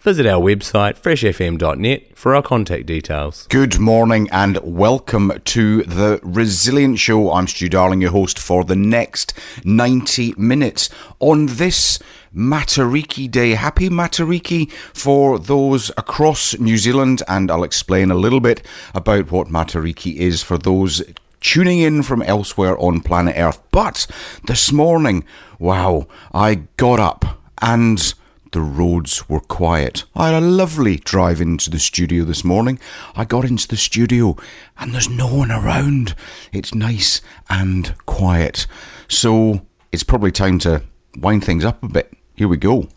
Visit our website freshfm.net for our contact details. Good morning and welcome to the Resilient Show. I'm Stu Darling, your host for the next 90 minutes on this Matariki Day. Happy Matariki for those across New Zealand, and I'll explain a little bit about what Matariki is for those tuning in from elsewhere on planet Earth. But this morning, wow, I got up and the roads were quiet. I had a lovely drive into the studio this morning. I got into the studio and there's no one around. It's nice and quiet. So it's probably time to wind things up a bit. Here we go.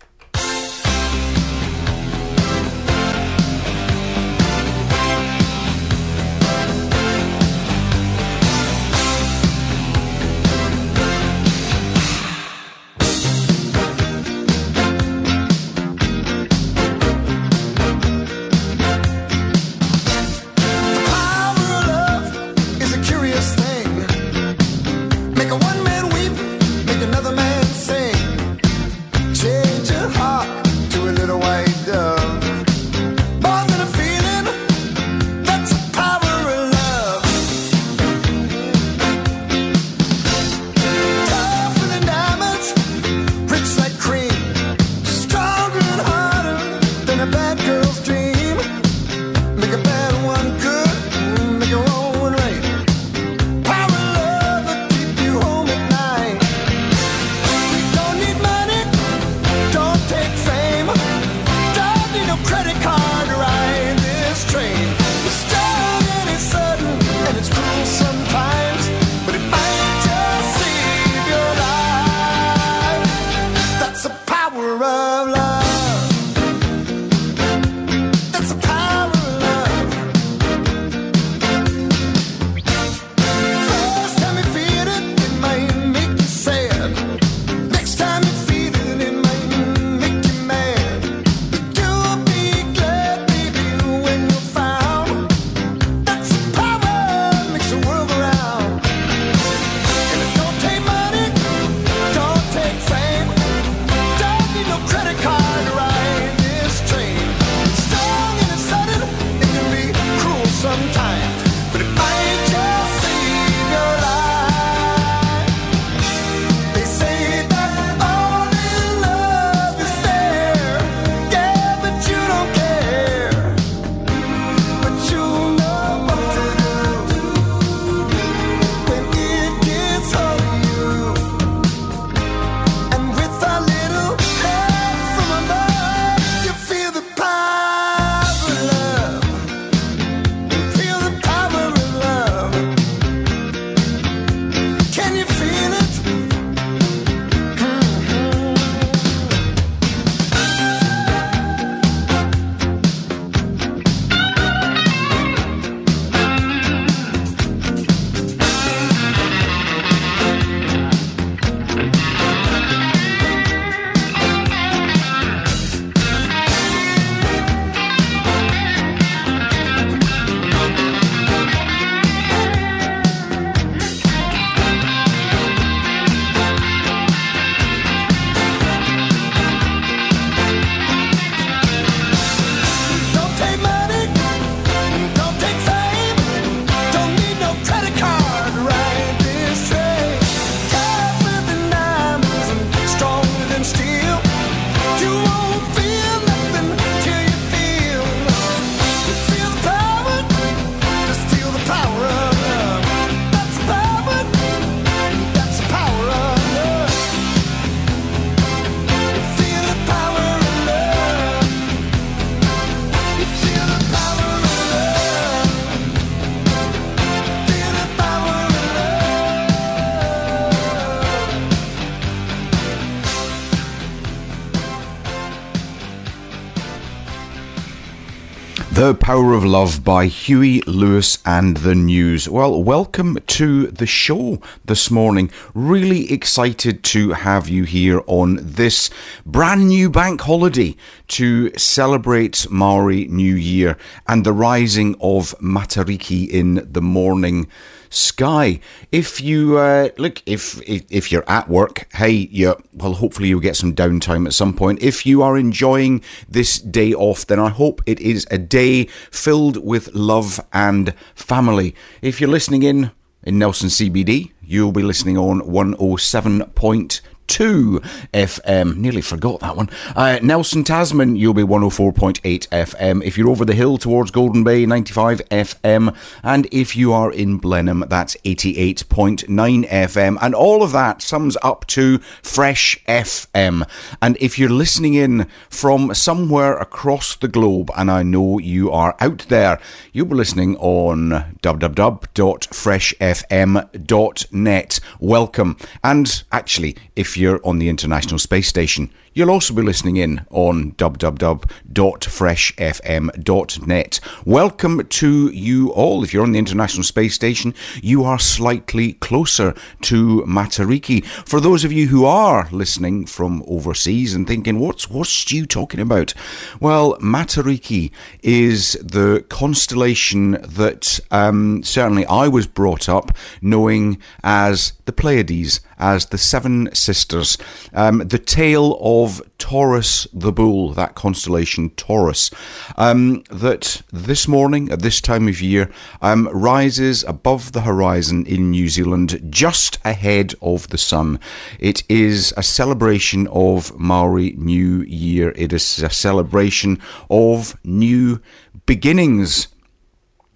The Power of Love by Huey Lewis and the News. Well, welcome to the show this morning. Really excited to have you here on this brand new bank holiday to celebrate Maori New Year and the rising of Matariki in the morning sky. If you uh, look, if if you're at work, hey, you well, hopefully you'll get some downtime at some point. If you are enjoying this day off, then I hope it is a day filled with love and family. If you're listening in in Nelson CBD, you'll be listening on 107.2 2 FM. Nearly forgot that one. Uh, Nelson Tasman, you'll be 104.8 FM. If you're over the hill towards Golden Bay, 95 FM. And if you are in Blenheim, that's 88.9 FM. And all of that sums up to Fresh FM. And if you're listening in from somewhere across the globe, and I know you are out there, you'll be listening on www.freshfm.net. Welcome. And actually, if you're on the International Space Station. You'll also be listening in on www.freshfm.net. Welcome to you all. If you're on the International Space Station, you are slightly closer to Matariki. For those of you who are listening from overseas and thinking, what's, what's Stu talking about? Well, Matariki is the constellation that um, certainly I was brought up knowing as the Pleiades, as the Seven Sisters. Um, the tale of Taurus the Bull, that constellation Taurus, um, that this morning, at this time of year, um, rises above the horizon in New Zealand just ahead of the sun. It is a celebration of Maori New Year. It is a celebration of new beginnings.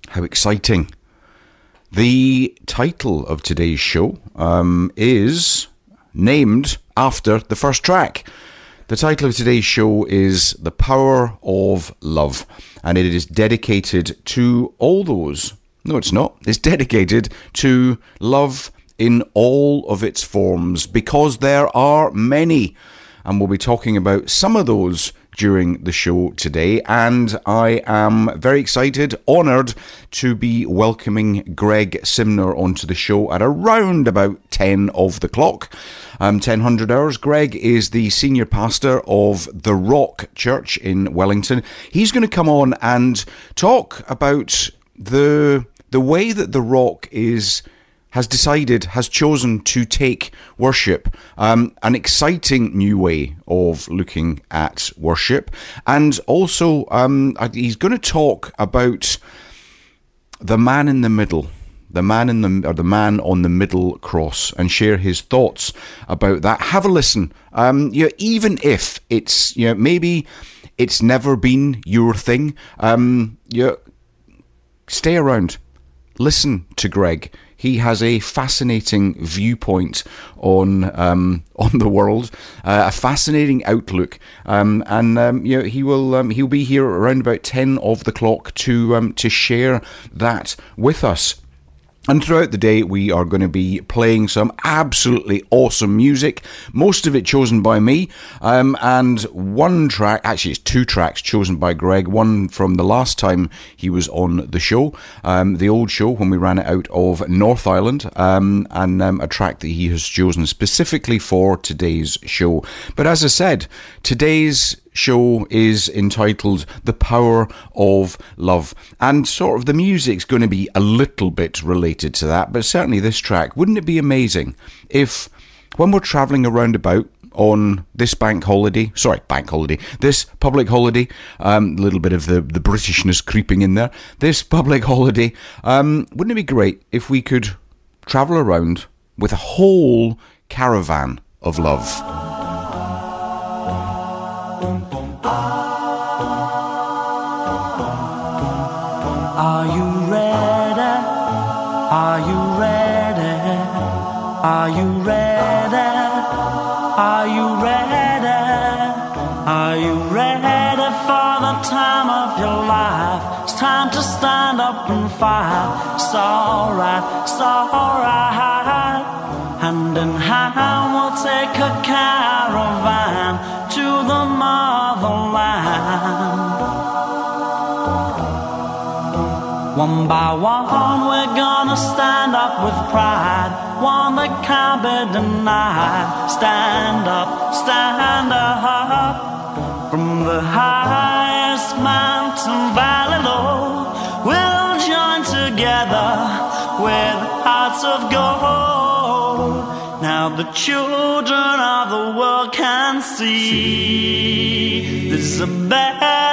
How exciting! The title of today's show um, is named after the first track. The title of today's show is The Power of Love, and it is dedicated to all those. No, it's not. It's dedicated to love in all of its forms because there are many. And we'll be talking about some of those during the show today. And I am very excited, honoured to be welcoming Greg Simner onto the show at around about 10 of the clock. Um, 1000 hours. Greg is the senior pastor of the Rock Church in Wellington. He's going to come on and talk about the the way that the Rock is has decided, has chosen to take worship, um, an exciting new way of looking at worship. And also, um, he's going to talk about the man in the middle. The man in the or the man on the middle cross, and share his thoughts about that. Have a listen. Um, you know, even if it's you know maybe it's never been your thing. Um, you know, stay around, listen to Greg he has a fascinating viewpoint on um, on the world, uh, a fascinating outlook, um, and um, you know, he will um, he'll be here around about ten of the clock to um, to share that with us. And throughout the day, we are going to be playing some absolutely awesome music, most of it chosen by me, um, and one track, actually, it's two tracks chosen by Greg. One from the last time he was on the show, um, the old show when we ran it out of North Island, um, and um, a track that he has chosen specifically for today's show. But as I said, today's show is entitled The Power of Love. And sort of the music's going to be a little bit related to that, but certainly this track. Wouldn't it be amazing if, when we're travelling around about, on this bank holiday, sorry, bank holiday, this public holiday, um, a little bit of the, the Britishness creeping in there, this public holiday, um, wouldn't it be great if we could travel around with a whole caravan of love? Ah, are you ready? Are you ready? Are you ready? Are you ready? Are you ready for the time of your life? It's time to stand up and fight. It's alright, it's alright. One by one, we're gonna stand up with pride. One that can't be denied. Stand up, stand up. From the highest mountain valley low, we'll join together with hearts of gold. Now the children of the world can see this is a better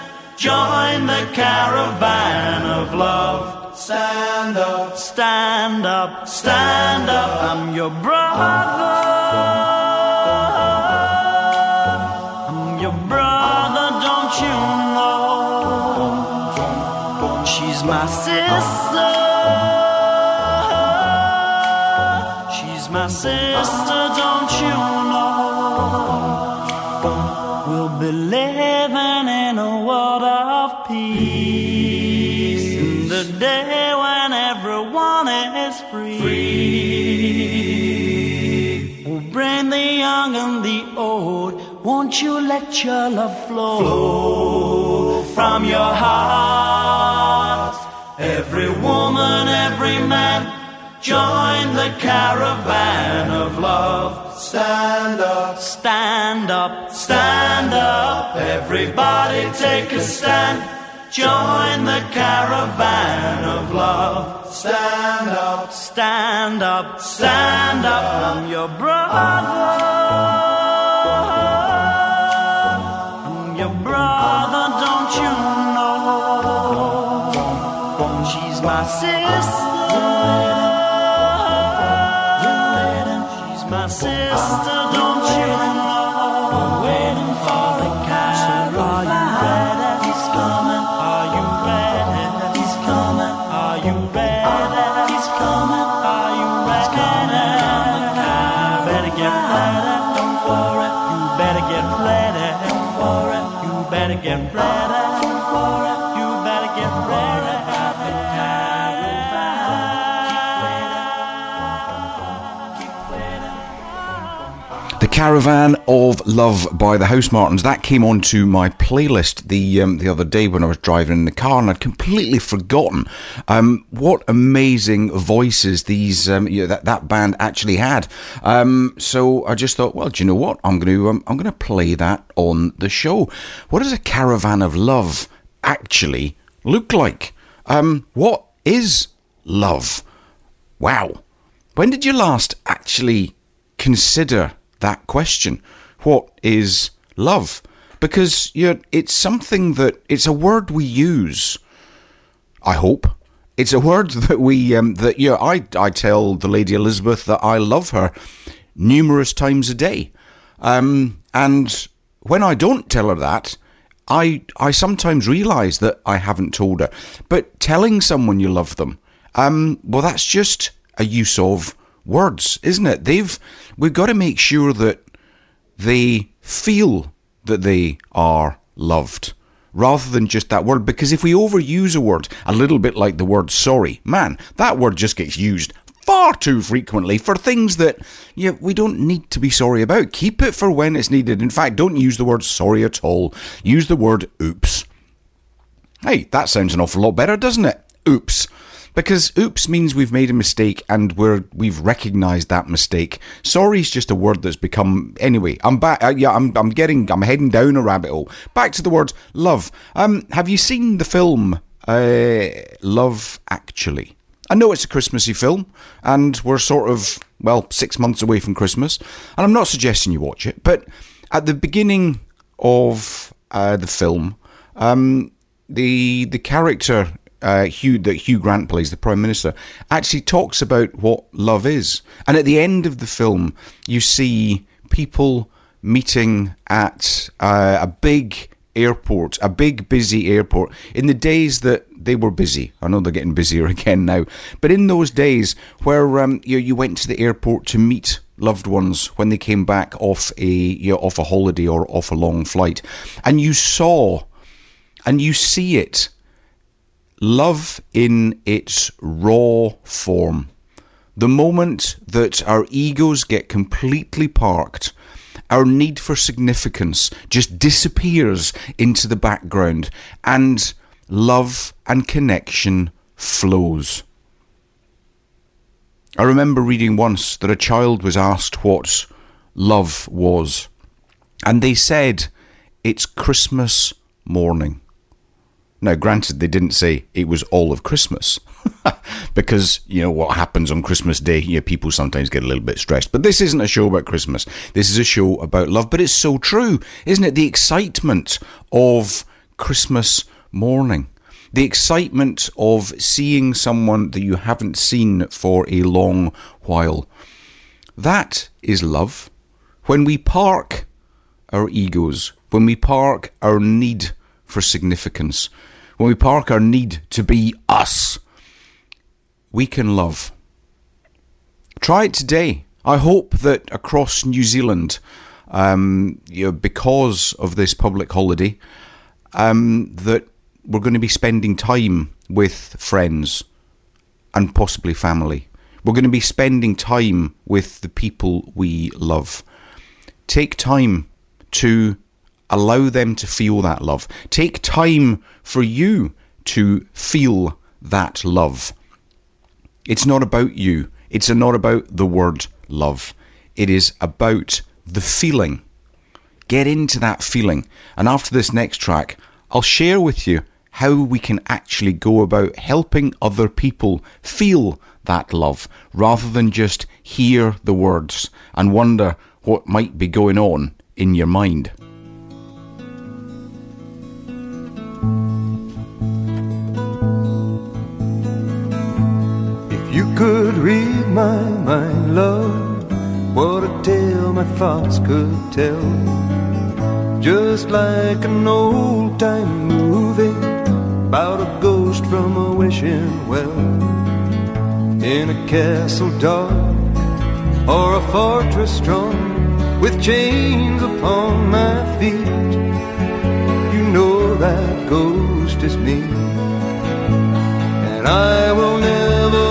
Join the caravan of love. Stand up, stand up, stand up. I'm your brother. I'm your brother, don't you know? She's my sister. She's my sister, day when everyone is free. We'll bring the young and the old. Won't you let your love flow from your heart? Every woman, every man, join the caravan of love. Stand up, stand up, stand up. Everybody take a stand. Join the caravan of love. Stand up, stand up, stand up. I'm your brother. I'm your brother, don't you know? She's my sister. Caravan. Of Love by the Housemartins. That came onto my playlist the um, the other day when I was driving in the car, and I'd completely forgotten um, what amazing voices these um, you know, that that band actually had. Um, so I just thought, well, do you know what? I'm going to um, I'm going to play that on the show. What does a Caravan of Love actually look like? Um, what is love? Wow. When did you last actually consider that question? What is love? Because it's something that it's a word we use. I hope it's a word that we um, that you know, I I tell the lady Elizabeth that I love her numerous times a day, um, and when I don't tell her that, I I sometimes realise that I haven't told her. But telling someone you love them, um, well, that's just a use of words, isn't it? They've we've got to make sure that they feel that they are loved rather than just that word. Because if we overuse a word a little bit like the word sorry man that word just gets used far too frequently for things that yeah, we don't need to be sorry about. Keep it for when it's needed. In fact don't use the word sorry at all. Use the word oops. Hey that sounds an awful lot better doesn't it? Oops because oops means we've made a mistake and we're we've recognized that mistake. Sorry is just a word that's become anyway. I'm back. Uh, yeah, I'm I'm getting I'm heading down a rabbit hole. Back to the word love. Um, have you seen the film uh, Love Actually? I know it's a Christmassy film, and we're sort of well six months away from Christmas, and I'm not suggesting you watch it, but at the beginning of uh, the film, um, the the character uh, Hugh that Hugh Grant plays, the Prime Minister, actually talks about what love is. And at the end of the film, you see people meeting at uh, a big airport, a big busy airport, in the days that they were busy. I know they're getting busier again now, but in those days where um, you, you went to the airport to meet loved ones when they came back off a you know, off a holiday or off a long flight, and you saw and you see it love in its raw form. The moment that our egos get completely parked, our need for significance just disappears into the background and love and connection flows. I remember reading once that a child was asked what love was, and they said, It's Christmas morning. Now, granted, they didn't say it was all of Christmas, because you know what happens on Christmas Day. You know, people sometimes get a little bit stressed. But this isn't a show about Christmas. This is a show about love. But it's so true, isn't it? The excitement of Christmas morning, the excitement of seeing someone that you haven't seen for a long while. That is love. When we park our egos, when we park our need for significance, when we park our need to be us, we can love. Try it today. I hope that across New Zealand, um, you know, because of this public holiday, um, that we're going to be spending time with friends and possibly family. We're going to be spending time with the people we love. Take time to Allow them to feel that love. Take time for you to feel that love. It's not about you. It's not about the word love. It is about the feeling. Get into that feeling. And after this next track, I'll share with you how we can actually go about helping other people feel that love rather than just hear the words and wonder what might be going on in your mind. Could read my mind, love, what a tale my thoughts could tell. Just like an old time movie about a ghost from a wishing well. In a castle dark or a fortress strong with chains upon my feet. You know that ghost is me, and I will never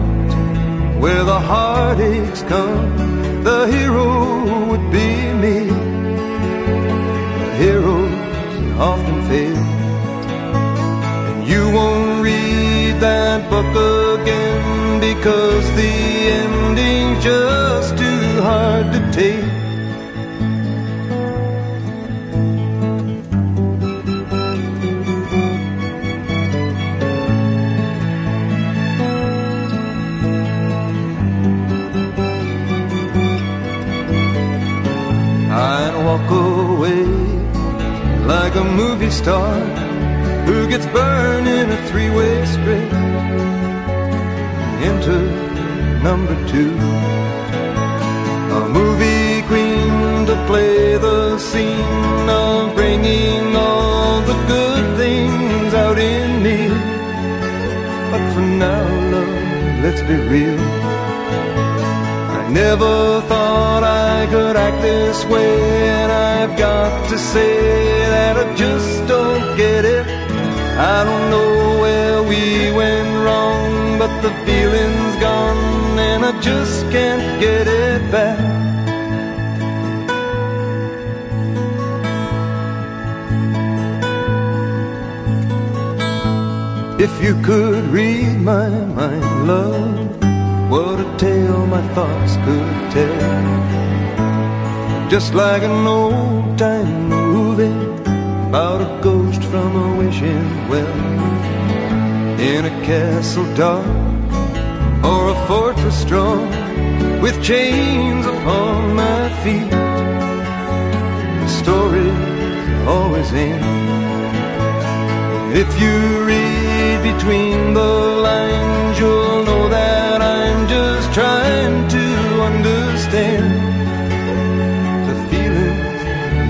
where the heartaches come, the hero would be me. But heroes often fail, and you won't read that book again because the ending's just too hard to take. Like a movie star who gets burned in a three-way script into number two. A movie queen to play the scene of bringing all the good things out in me. But for now, love, let's be real. Never thought I could act this way, and I've got to say that I just don't get it. I don't know where we went wrong, but the feeling's gone and I just can't get it back. If you could read my mind, love, what a tale my thoughts could tell. Just like an old time movie about a ghost from a wishing well in a castle dark or a fortress strong with chains upon my feet. The stories always end. If you read between the lines, you'll know that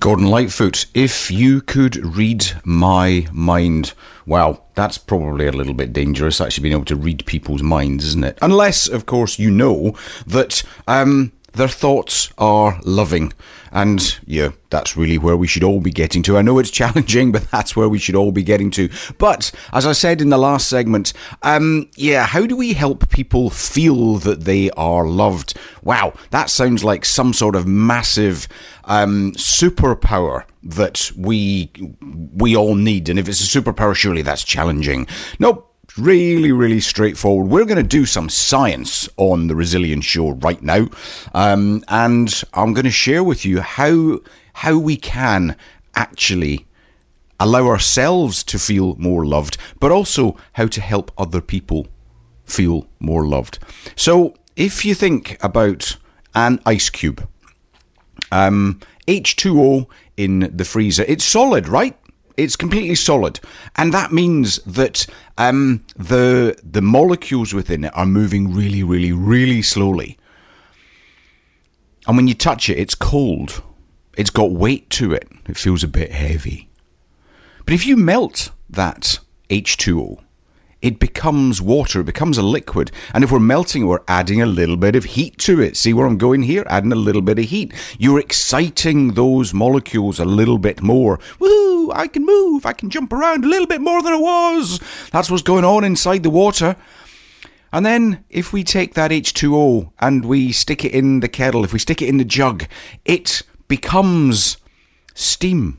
Gordon Lightfoot, if you could read my mind. Wow, that's probably a little bit dangerous, actually being able to read people's minds, isn't it? Unless, of course, you know that um, their thoughts are loving. And yeah, that's really where we should all be getting to. I know it's challenging, but that's where we should all be getting to. But as I said in the last segment, um, yeah, how do we help people feel that they are loved? Wow, that sounds like some sort of massive um, superpower that we we all need. And if it's a superpower, surely that's challenging. Nope really, really straightforward. We're going to do some science on the Resilience Show right now, um, and I'm going to share with you how how we can actually allow ourselves to feel more loved, but also how to help other people feel more loved. So, if you think about an ice cube, um, H2O in the freezer, it's solid, right? It's completely solid, and that means that um, the the molecules within it are moving really, really, really slowly. And when you touch it, it's cold. It's got weight to it. It feels a bit heavy. But if you melt that H2O, it becomes water, it becomes a liquid. And if we're melting, we're adding a little bit of heat to it. See where I'm going here? Adding a little bit of heat. You're exciting those molecules a little bit more. Woo! I can move, I can jump around a little bit more than I was. That's what's going on inside the water. And then, if we take that H2O and we stick it in the kettle, if we stick it in the jug, it becomes steam.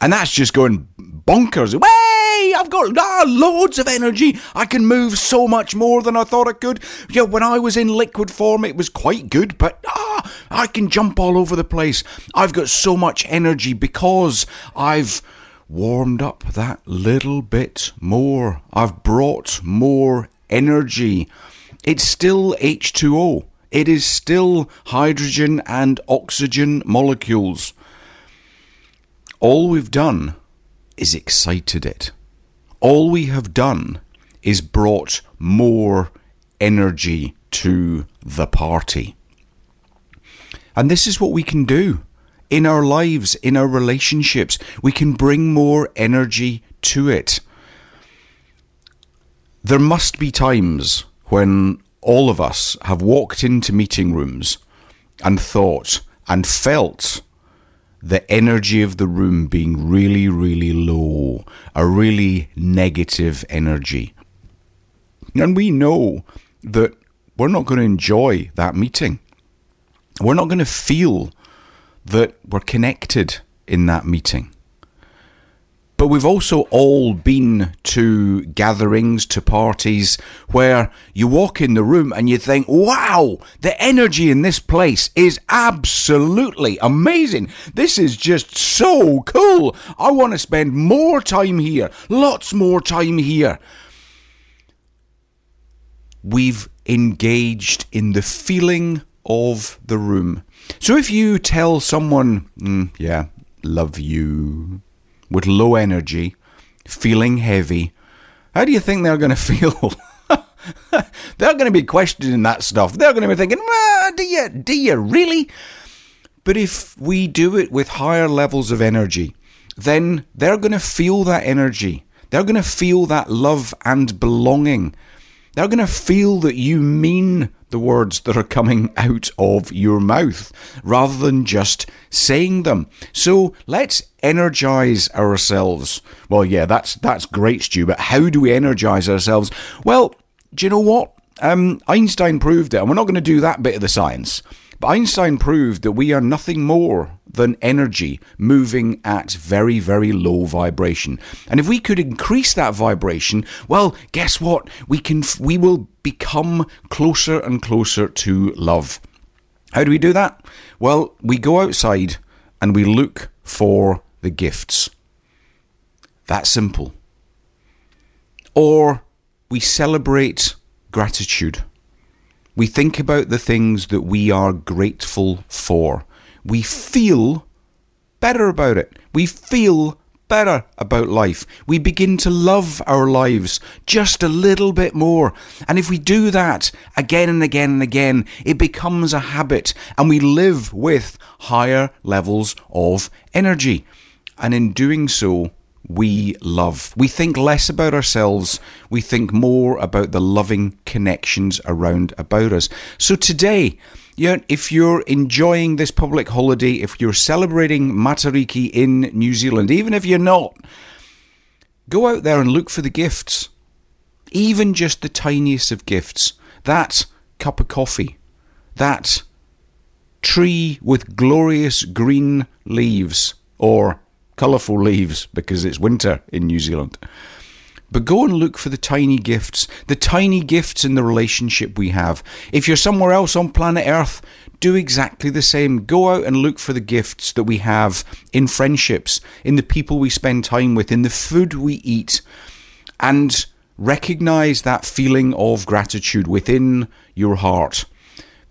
And that's just going bonkers. Way! I've got ah, loads of energy. I can move so much more than I thought I could. Yeah, when I was in liquid form, it was quite good, but ah, I can jump all over the place. I've got so much energy because I've warmed up that little bit more. I've brought more energy. It's still H2O. It is still hydrogen and oxygen molecules. All we've done is excited it. All we have done is brought more energy to the party. And this is what we can do in our lives, in our relationships. We can bring more energy to it. There must be times when all of us have walked into meeting rooms and thought and felt the energy of the room being really, really low, a really negative energy. And we know that we're not going to enjoy that meeting. We're not going to feel that we're connected in that meeting. But we've also all been to gatherings, to parties where you walk in the room and you think, wow, the energy in this place is absolutely amazing. This is just so cool. I want to spend more time here, lots more time here. We've engaged in the feeling of the room. So if you tell someone, mm, yeah, love you, with low energy, feeling heavy, how do you think they're going to feel? they're going to be questioning that stuff. They're going to be thinking, ah, do you, do you really? But if we do it with higher levels of energy, then they're going to feel that energy. They're going to feel that love and belonging. They're going to feel that you mean the words that are coming out of your mouth rather than just saying them. So let's energize ourselves. Well, yeah, that's that's great, Stu, but how do we energize ourselves? Well, do you know what? Um, Einstein proved it, and we're not going to do that bit of the science. Einstein proved that we are nothing more than energy moving at very, very low vibration. And if we could increase that vibration, well, guess what? We can we will become closer and closer to love. How do we do that? Well, we go outside and we look for the gifts. That simple. Or we celebrate gratitude. We think about the things that we are grateful for. We feel better about it. We feel better about life. We begin to love our lives just a little bit more. And if we do that again and again and again, it becomes a habit and we live with higher levels of energy. And in doing so, we love. We think less about ourselves, we think more about the loving connections around about us. So today, you know, if you're enjoying this public holiday, if you're celebrating Matariki in New Zealand, even if you're not, go out there and look for the gifts. Even just the tiniest of gifts. That cup of coffee. That tree with glorious green leaves. Or colourful leaves because it's winter in New Zealand. But go and look for the tiny gifts, the tiny gifts in the relationship we have. If you're somewhere else on planet Earth, do exactly the same. Go out and look for the gifts that we have in friendships, in the people we spend time with, in the food we eat, and recognize that feeling of gratitude within your heart.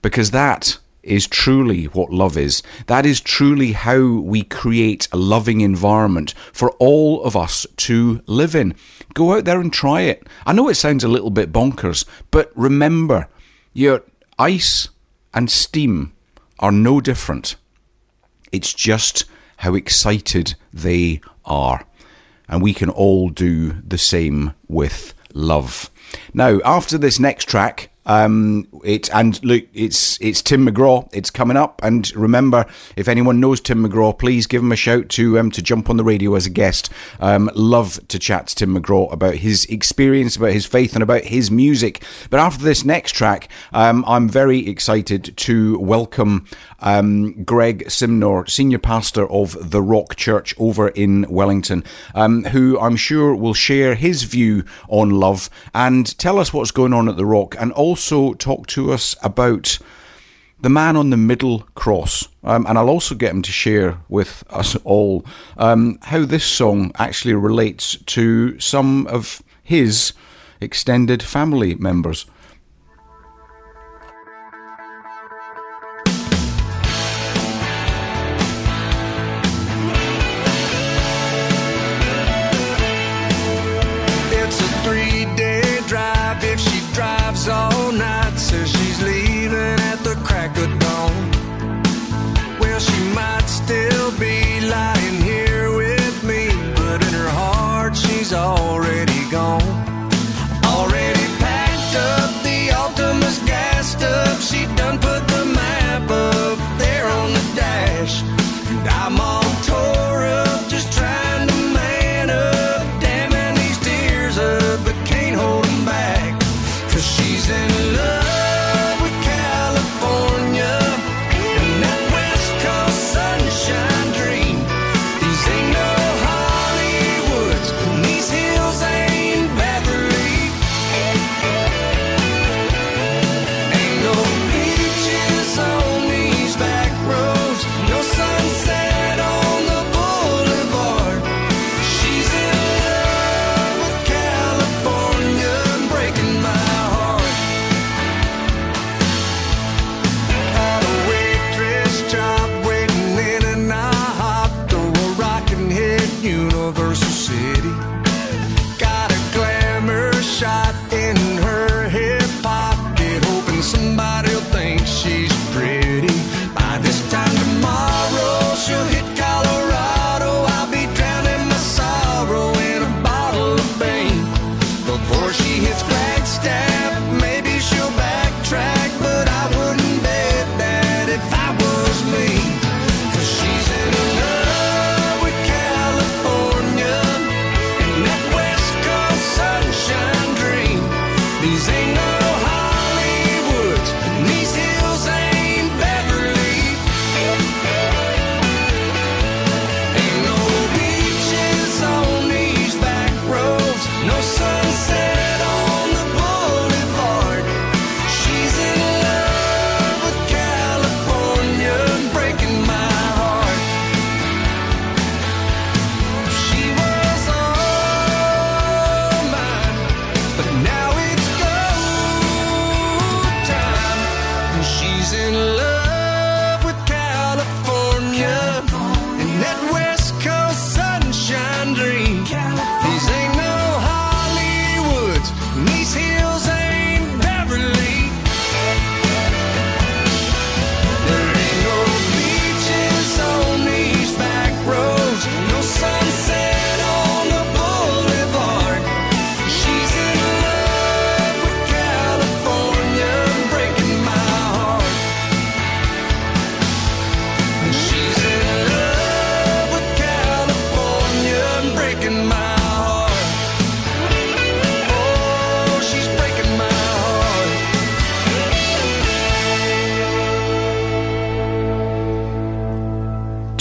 Because that is truly what love is. That is truly how we create a loving environment for all of us to live in. Go out there and try it. I know it sounds a little bit bonkers, but remember, your ice and steam are no different. It's just how excited they are. And we can all do the same with love. Now, after this next track, um, it and look, it's it's Tim McGraw. It's coming up, and remember, if anyone knows Tim McGraw, please give him a shout to um to jump on the radio as a guest. Um, love to chat to Tim McGraw about his experience, about his faith, and about his music. But after this next track, um, I'm very excited to welcome um, Greg Simnor, senior pastor of the Rock Church over in Wellington, um, who I'm sure will share his view on love and tell us what's going on at the Rock, and also talk to us about the man on the middle cross. Um, and I'll also get him to share with us all um, how this song actually relates to some of his extended family members.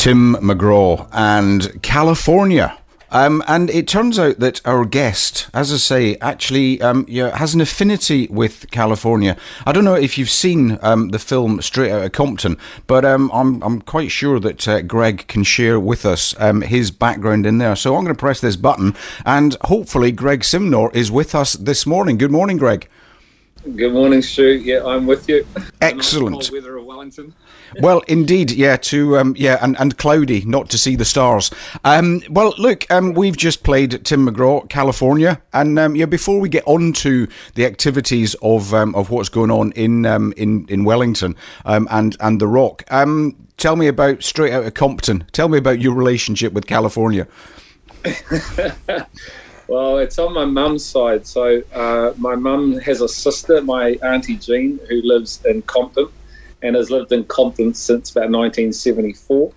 Tim McGraw and California. Um, and it turns out that our guest, as I say, actually um, yeah, has an affinity with California. I don't know if you've seen um, the film Straight Outta Compton, but um, I'm, I'm quite sure that uh, Greg can share with us um, his background in there. So I'm going to press this button, and hopefully, Greg Simnor is with us this morning. Good morning, Greg. Good morning, Stu. Yeah, I'm with you. Excellent. The nice cold weather of Wellington. Well, indeed, yeah. To um, yeah, and, and cloudy, not to see the stars. Um, well, look, um, we've just played Tim McGraw, California, and um, yeah. Before we get on to the activities of um, of what's going on in um, in in Wellington and and the Rock, tell me about Straight Outta Compton. Tell me about your relationship with California. Well, it's on my mum's side. So uh, my mum has a sister, my auntie Jean, who lives in Compton and has lived in Compton since about 1974.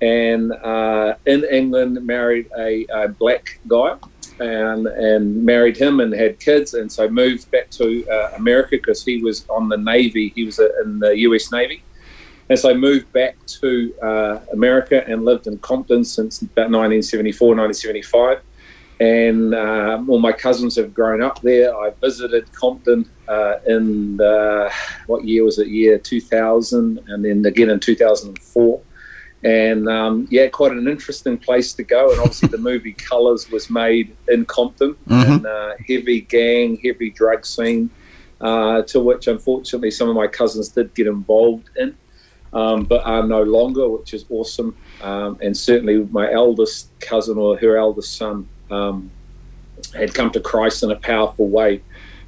And uh, in England, married a, a black guy and, and married him and had kids. And so moved back to uh, America because he was on the Navy. He was uh, in the US Navy. And so moved back to uh, America and lived in Compton since about 1974, 1975 and um, all my cousins have grown up there. I visited Compton uh, in the, what year was it? Year 2000, and then again in 2004. And um, yeah, quite an interesting place to go. And obviously, the movie Colors was made in Compton, mm-hmm. and uh, heavy gang, heavy drug scene, uh, to which unfortunately some of my cousins did get involved in, um, but are no longer, which is awesome. Um, and certainly, my eldest cousin or her eldest son um, had come to Christ in a powerful way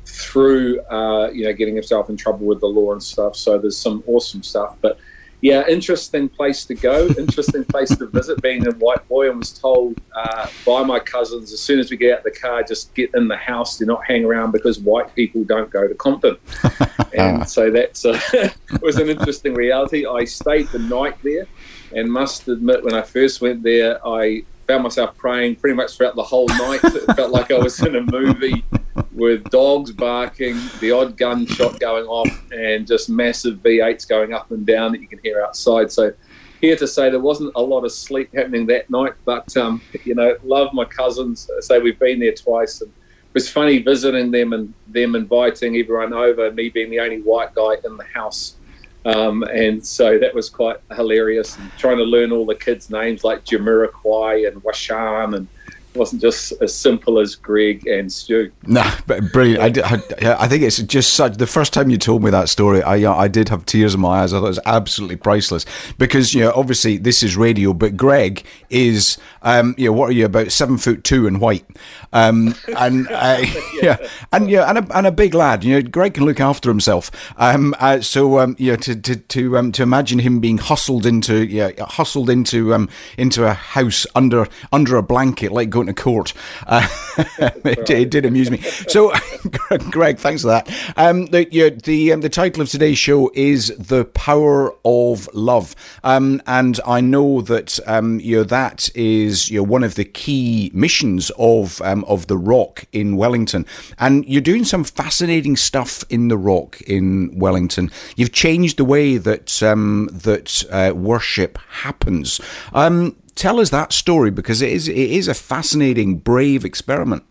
through uh, you know getting himself in trouble with the law and stuff. So there's some awesome stuff, but yeah, interesting place to go, interesting place to visit. Being a white boy, and was told uh, by my cousins as soon as we get out the car, just get in the house, do not hang around because white people don't go to Compton. and so that uh, was an interesting reality. I stayed the night there, and must admit, when I first went there, I found myself praying pretty much throughout the whole night. It felt like I was in a movie with dogs barking, the odd gunshot going off, and just massive V8s going up and down that you can hear outside. So, here to say there wasn't a lot of sleep happening that night, but um, you know, love my cousins. Say we've been there twice, and it was funny visiting them and them inviting everyone over. Me being the only white guy in the house um, and so that was quite hilarious. And trying to learn all the kids' names like Jamiroquai and Washan and wasn't just as simple as Greg and Stu. Nah, but brilliant. I, I, I, think it's just such. The first time you told me that story, I I did have tears in my eyes. I thought it was absolutely priceless because you know obviously this is radio, but Greg is um you know what are you about seven foot two and white, um and uh, yeah. and yeah and a, and a big lad. You know Greg can look after himself. Um uh, so um you know to to to um to imagine him being hustled into yeah hustled into um into a house under under a blanket like going to court. Uh, it, it, did amuse me. So, Greg, thanks for that. Um, the the, um, the title of today's show is "The Power of Love," um, and I know that um, you know that is you know one of the key missions of um, of the Rock in Wellington, and you're doing some fascinating stuff in the Rock in Wellington. You've changed the way that um, that uh, worship happens. Um, tell us that story because it is it is a fascinating, brave experiment.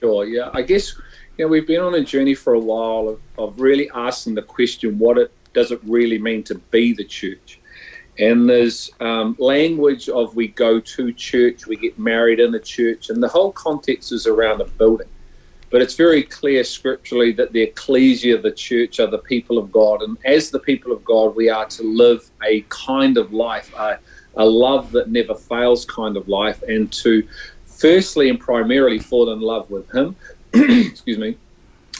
Sure. Yeah. I guess you know we've been on a journey for a while of, of really asking the question: What it does it really mean to be the church? And there's um, language of we go to church, we get married in the church, and the whole context is around a building. But it's very clear scripturally that the ecclesia, the church, are the people of God. And as the people of God, we are to live a kind of life, a, a love that never fails kind of life, and to firstly and primarily fall in love with Him. excuse me.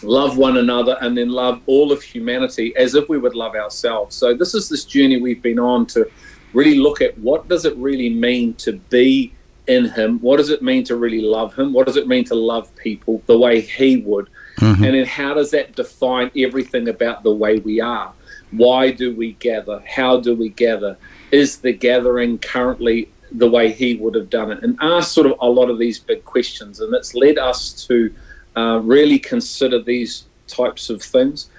Love one another and then love all of humanity as if we would love ourselves. So this is this journey we've been on to really look at what does it really mean to be in him? What does it mean to really love him? What does it mean to love people the way he would? Mm-hmm. And then how does that define everything about the way we are? Why do we gather? How do we gather? Is the gathering currently the way he would have done it? And ask sort of a lot of these big questions. And it's led us to uh, really consider these types of things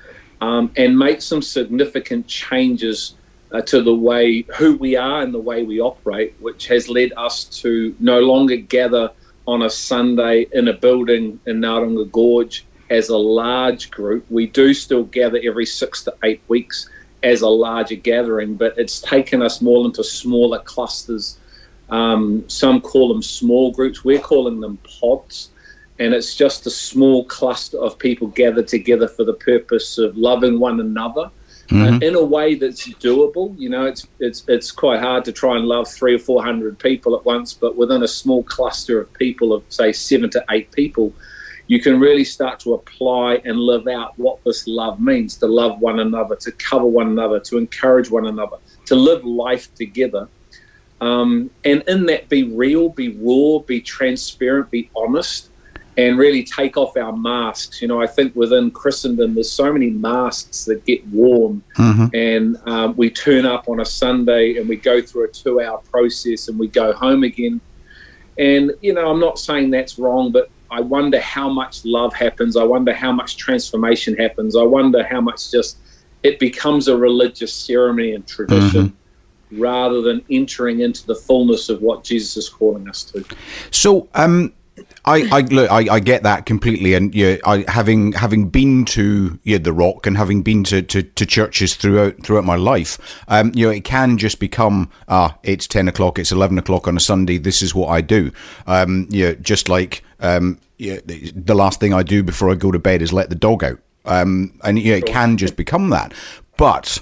um, and make some significant changes uh, to the way who we are and the way we operate, which has led us to no longer gather on a Sunday in a building in Ngauranga Gorge as a large group. We do still gather every six to eight weeks as a larger gathering, but it's taken us more into smaller clusters. Um, some call them small groups. We're calling them pods. And it's just a small cluster of people gathered together for the purpose of loving one another mm-hmm. uh, in a way that's doable. You know, it's it's it's quite hard to try and love three or four hundred people at once, but within a small cluster of people of say seven to eight people, you can really start to apply and live out what this love means to love one another, to cover one another, to encourage one another, to live life together. Um, and in that, be real, be raw, be transparent, be honest and really take off our masks. You know, I think within Christendom, there's so many masks that get worn, mm-hmm. and um, we turn up on a Sunday and we go through a two hour process and we go home again. And, you know, I'm not saying that's wrong, but I wonder how much love happens. I wonder how much transformation happens. I wonder how much just it becomes a religious ceremony and tradition. Mm-hmm rather than entering into the fullness of what Jesus is calling us to. So, um, I, I look, I, I get that completely, and yeah, I having having been to yeah, the Rock and having been to, to, to churches throughout throughout my life, um, you know, it can just become ah, it's ten o'clock, it's eleven o'clock on a Sunday. This is what I do. Um, yeah, just like um, yeah, the last thing I do before I go to bed is let the dog out. Um, and yeah, it can just become that. But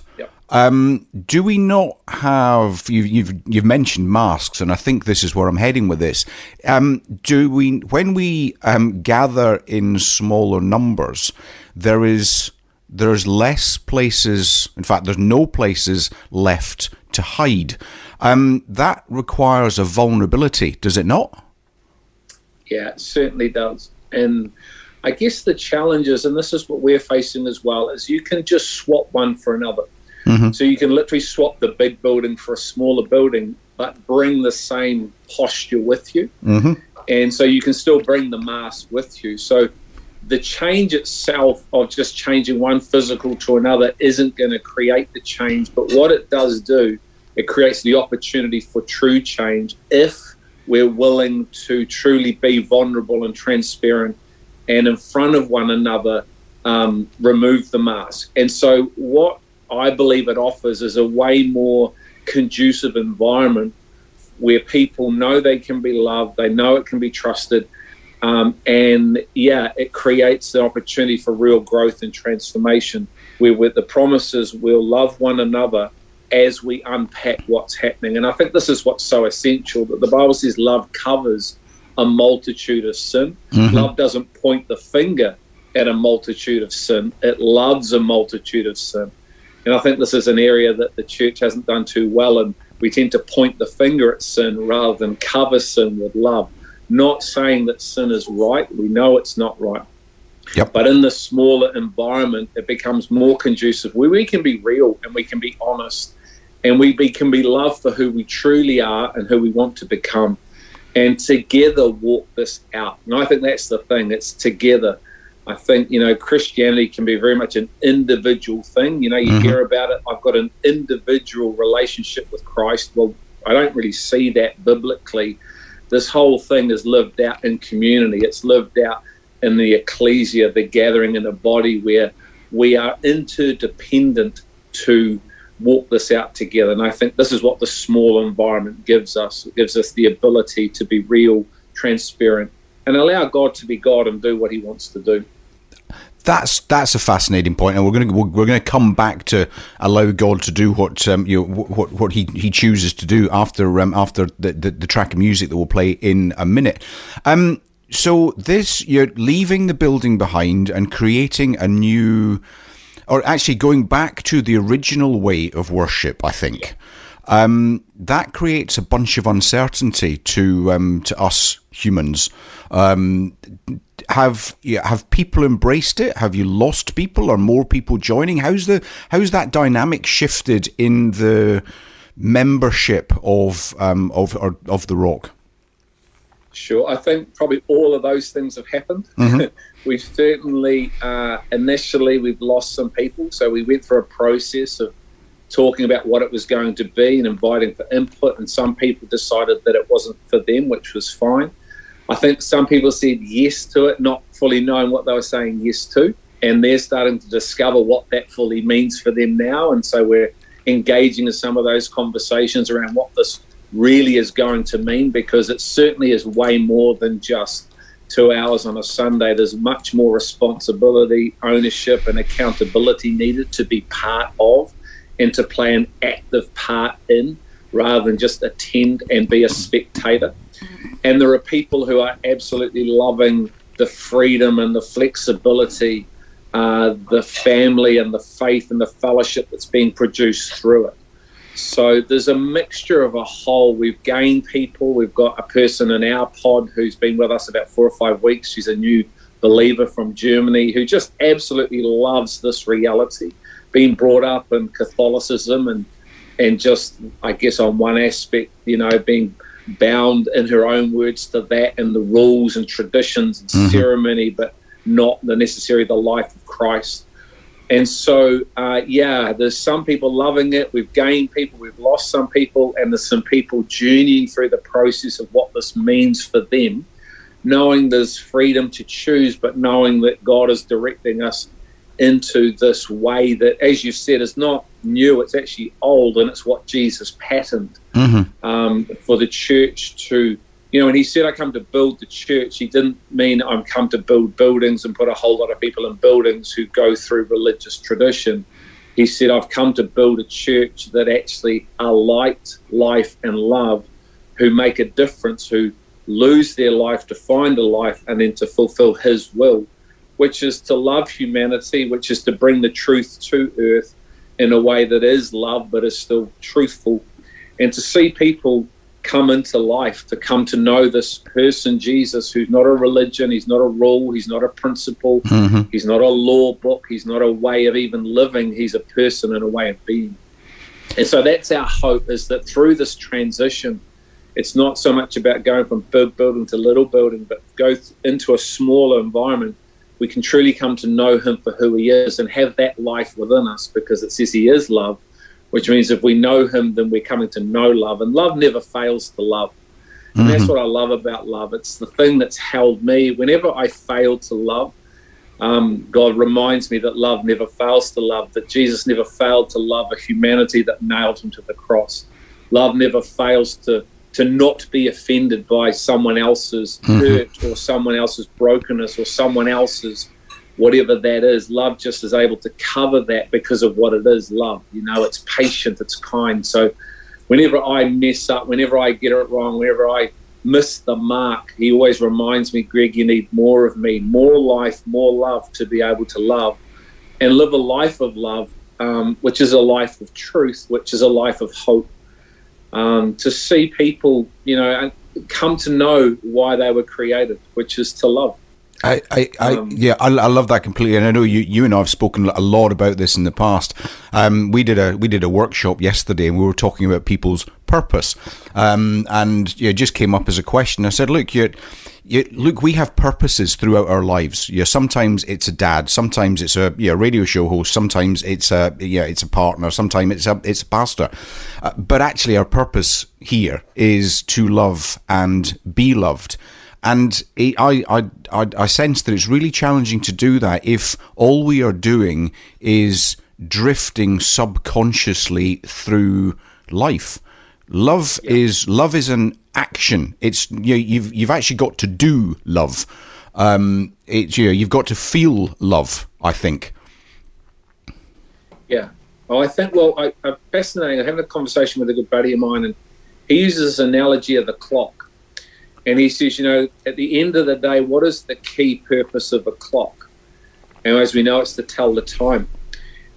um, do we not have you, you've you've mentioned masks, and I think this is where I'm heading with this. Um, do we when we um, gather in smaller numbers, there is there's less places. In fact, there's no places left to hide. Um, that requires a vulnerability, does it not? Yeah, it certainly does. And I guess the challenge is, and this is what we're facing as well, is you can just swap one for another. Mm-hmm. So you can literally swap the big building for a smaller building, but bring the same posture with you. Mm-hmm. And so you can still bring the mask with you. So the change itself of just changing one physical to another isn't going to create the change. But what it does do, it creates the opportunity for true change if we're willing to truly be vulnerable and transparent and in front of one another um, remove the mask. And so, what I believe it offers is a way more conducive environment where people know they can be loved, they know it can be trusted, um, and yeah, it creates the opportunity for real growth and transformation. Where with the promises, we'll love one another as we unpack what's happening. And I think this is what's so essential that the Bible says love covers a multitude of sin. Mm-hmm. Love doesn't point the finger at a multitude of sin, it loves a multitude of sin. And I think this is an area that the church hasn't done too well. And we tend to point the finger at sin rather than cover sin with love. Not saying that sin is right, we know it's not right. Yep. But in the smaller environment, it becomes more conducive where we can be real and we can be honest and we be, can be loved for who we truly are and who we want to become. And together walk this out. And I think that's the thing, it's together. I think, you know, Christianity can be very much an individual thing. You know, you mm-hmm. hear about it. I've got an individual relationship with Christ. Well, I don't really see that biblically. This whole thing is lived out in community, it's lived out in the ecclesia, the gathering in a body where we are interdependent to walk this out together. And I think this is what the small environment gives us. It gives us the ability to be real, transparent, and allow God to be God and do what He wants to do that's that's a fascinating point, and we're going to we're going to come back to allow God to do what um, you know, what what he, he chooses to do after um, after the, the, the track of music that we'll play in a minute. Um, so this you're leaving the building behind and creating a new, or actually going back to the original way of worship. I think um, that creates a bunch of uncertainty to um, to us humans. Um, have have people embraced it? Have you lost people? Are more people joining? How's the how's that dynamic shifted in the membership of um, of of the Rock? Sure, I think probably all of those things have happened. Mm-hmm. we've certainly uh, initially we've lost some people, so we went through a process of talking about what it was going to be and inviting for input. And some people decided that it wasn't for them, which was fine. I think some people said yes to it, not fully knowing what they were saying yes to. And they're starting to discover what that fully means for them now. And so we're engaging in some of those conversations around what this really is going to mean because it certainly is way more than just two hours on a Sunday. There's much more responsibility, ownership, and accountability needed to be part of and to play an active part in rather than just attend and be a spectator. And there are people who are absolutely loving the freedom and the flexibility, uh, the family and the faith and the fellowship that's being produced through it. So there's a mixture of a whole. We've gained people. We've got a person in our pod who's been with us about four or five weeks. She's a new believer from Germany who just absolutely loves this reality, being brought up in Catholicism and and just I guess on one aspect, you know, being bound in her own words to that and the rules and traditions and mm-hmm. ceremony, but not the necessary the life of Christ. And so, uh, yeah, there's some people loving it. We've gained people, we've lost some people, and there's some people journeying through the process of what this means for them, knowing there's freedom to choose, but knowing that God is directing us into this way that, as you said, is not new, it's actually old, and it's what Jesus patterned mm-hmm. um, for the church to you know, when he said, I come to build the church, he didn't mean I'm come to build buildings and put a whole lot of people in buildings who go through religious tradition. He said, I've come to build a church that actually are light, life, and love, who make a difference, who lose their life to find a life and then to fulfill his will, which is to love humanity, which is to bring the truth to earth in a way that is love but is still truthful. And to see people come into life, to come to know this person, Jesus, who's not a religion, he's not a rule, he's not a principle, mm-hmm. he's not a law book, he's not a way of even living, he's a person and a way of being. And so that's our hope is that through this transition, it's not so much about going from big building to little building, but go into a smaller environment. We can truly come to know him for who he is and have that life within us because it says he is love which means if we know him, then we're coming to know love. And love never fails to love. And mm-hmm. that's what I love about love. It's the thing that's held me. Whenever I fail to love, um, God reminds me that love never fails to love, that Jesus never failed to love a humanity that nailed him to the cross. Love never fails to, to not be offended by someone else's mm-hmm. hurt or someone else's brokenness or someone else's whatever that is, love just is able to cover that because of what it is love. You know, it's patient, it's kind. So whenever I mess up, whenever I get it wrong, whenever I miss the mark, he always reminds me, Greg, you need more of me, more life, more love to be able to love and live a life of love, um, which is a life of truth, which is a life of hope. Um, to see people, you know, come to know why they were created, which is to love. I, I, I um, yeah, I, I, love that completely, and I know you, you and I have spoken a lot about this in the past. Um, we did a we did a workshop yesterday, and we were talking about people's purpose, um, and you know, just came up as a question. I said, look, you, you, look, we have purposes throughout our lives. You know, sometimes it's a dad, sometimes it's a you know, radio show host, sometimes it's a yeah, it's a partner, sometimes it's a it's a pastor, uh, but actually, our purpose here is to love and be loved. And it, I, I, I, I sense that it's really challenging to do that if all we are doing is drifting subconsciously through life. Love yeah. is love is an action. It's you know, you've you've actually got to do love. Um, it's you know, you've got to feel love. I think. Yeah. Well, I think well, I, I'm fascinating. I'm having a conversation with a good buddy of mine, and he uses this analogy of the clock. And he says, you know, at the end of the day, what is the key purpose of a clock? And as we know, it's to tell the time.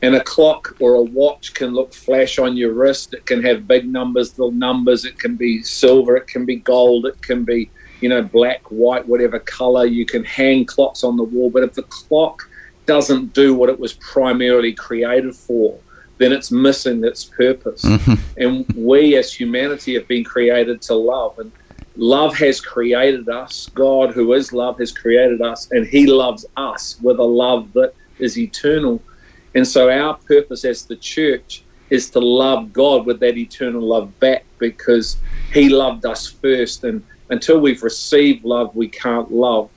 And a clock or a watch can look flash on your wrist. It can have big numbers, little numbers. It can be silver. It can be gold. It can be, you know, black, white, whatever color. You can hang clocks on the wall. But if the clock doesn't do what it was primarily created for, then it's missing its purpose. Mm-hmm. And we as humanity have been created to love. And love has created us. God, who is love, has created us, and He loves us with a love that is eternal. And so, our purpose as the church is to love God with that eternal love back because He loved us first. And until we've received love, we can't love.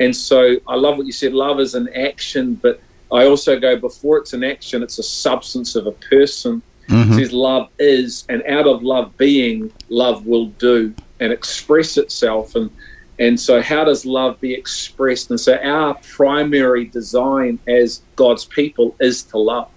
And so I love what you said love is an action, but I also go before it's an action, it's a substance of a person. Mm-hmm. It says love is, and out of love being, love will do and express itself. And and so, how does love be expressed? And so, our primary design as God's people is to love.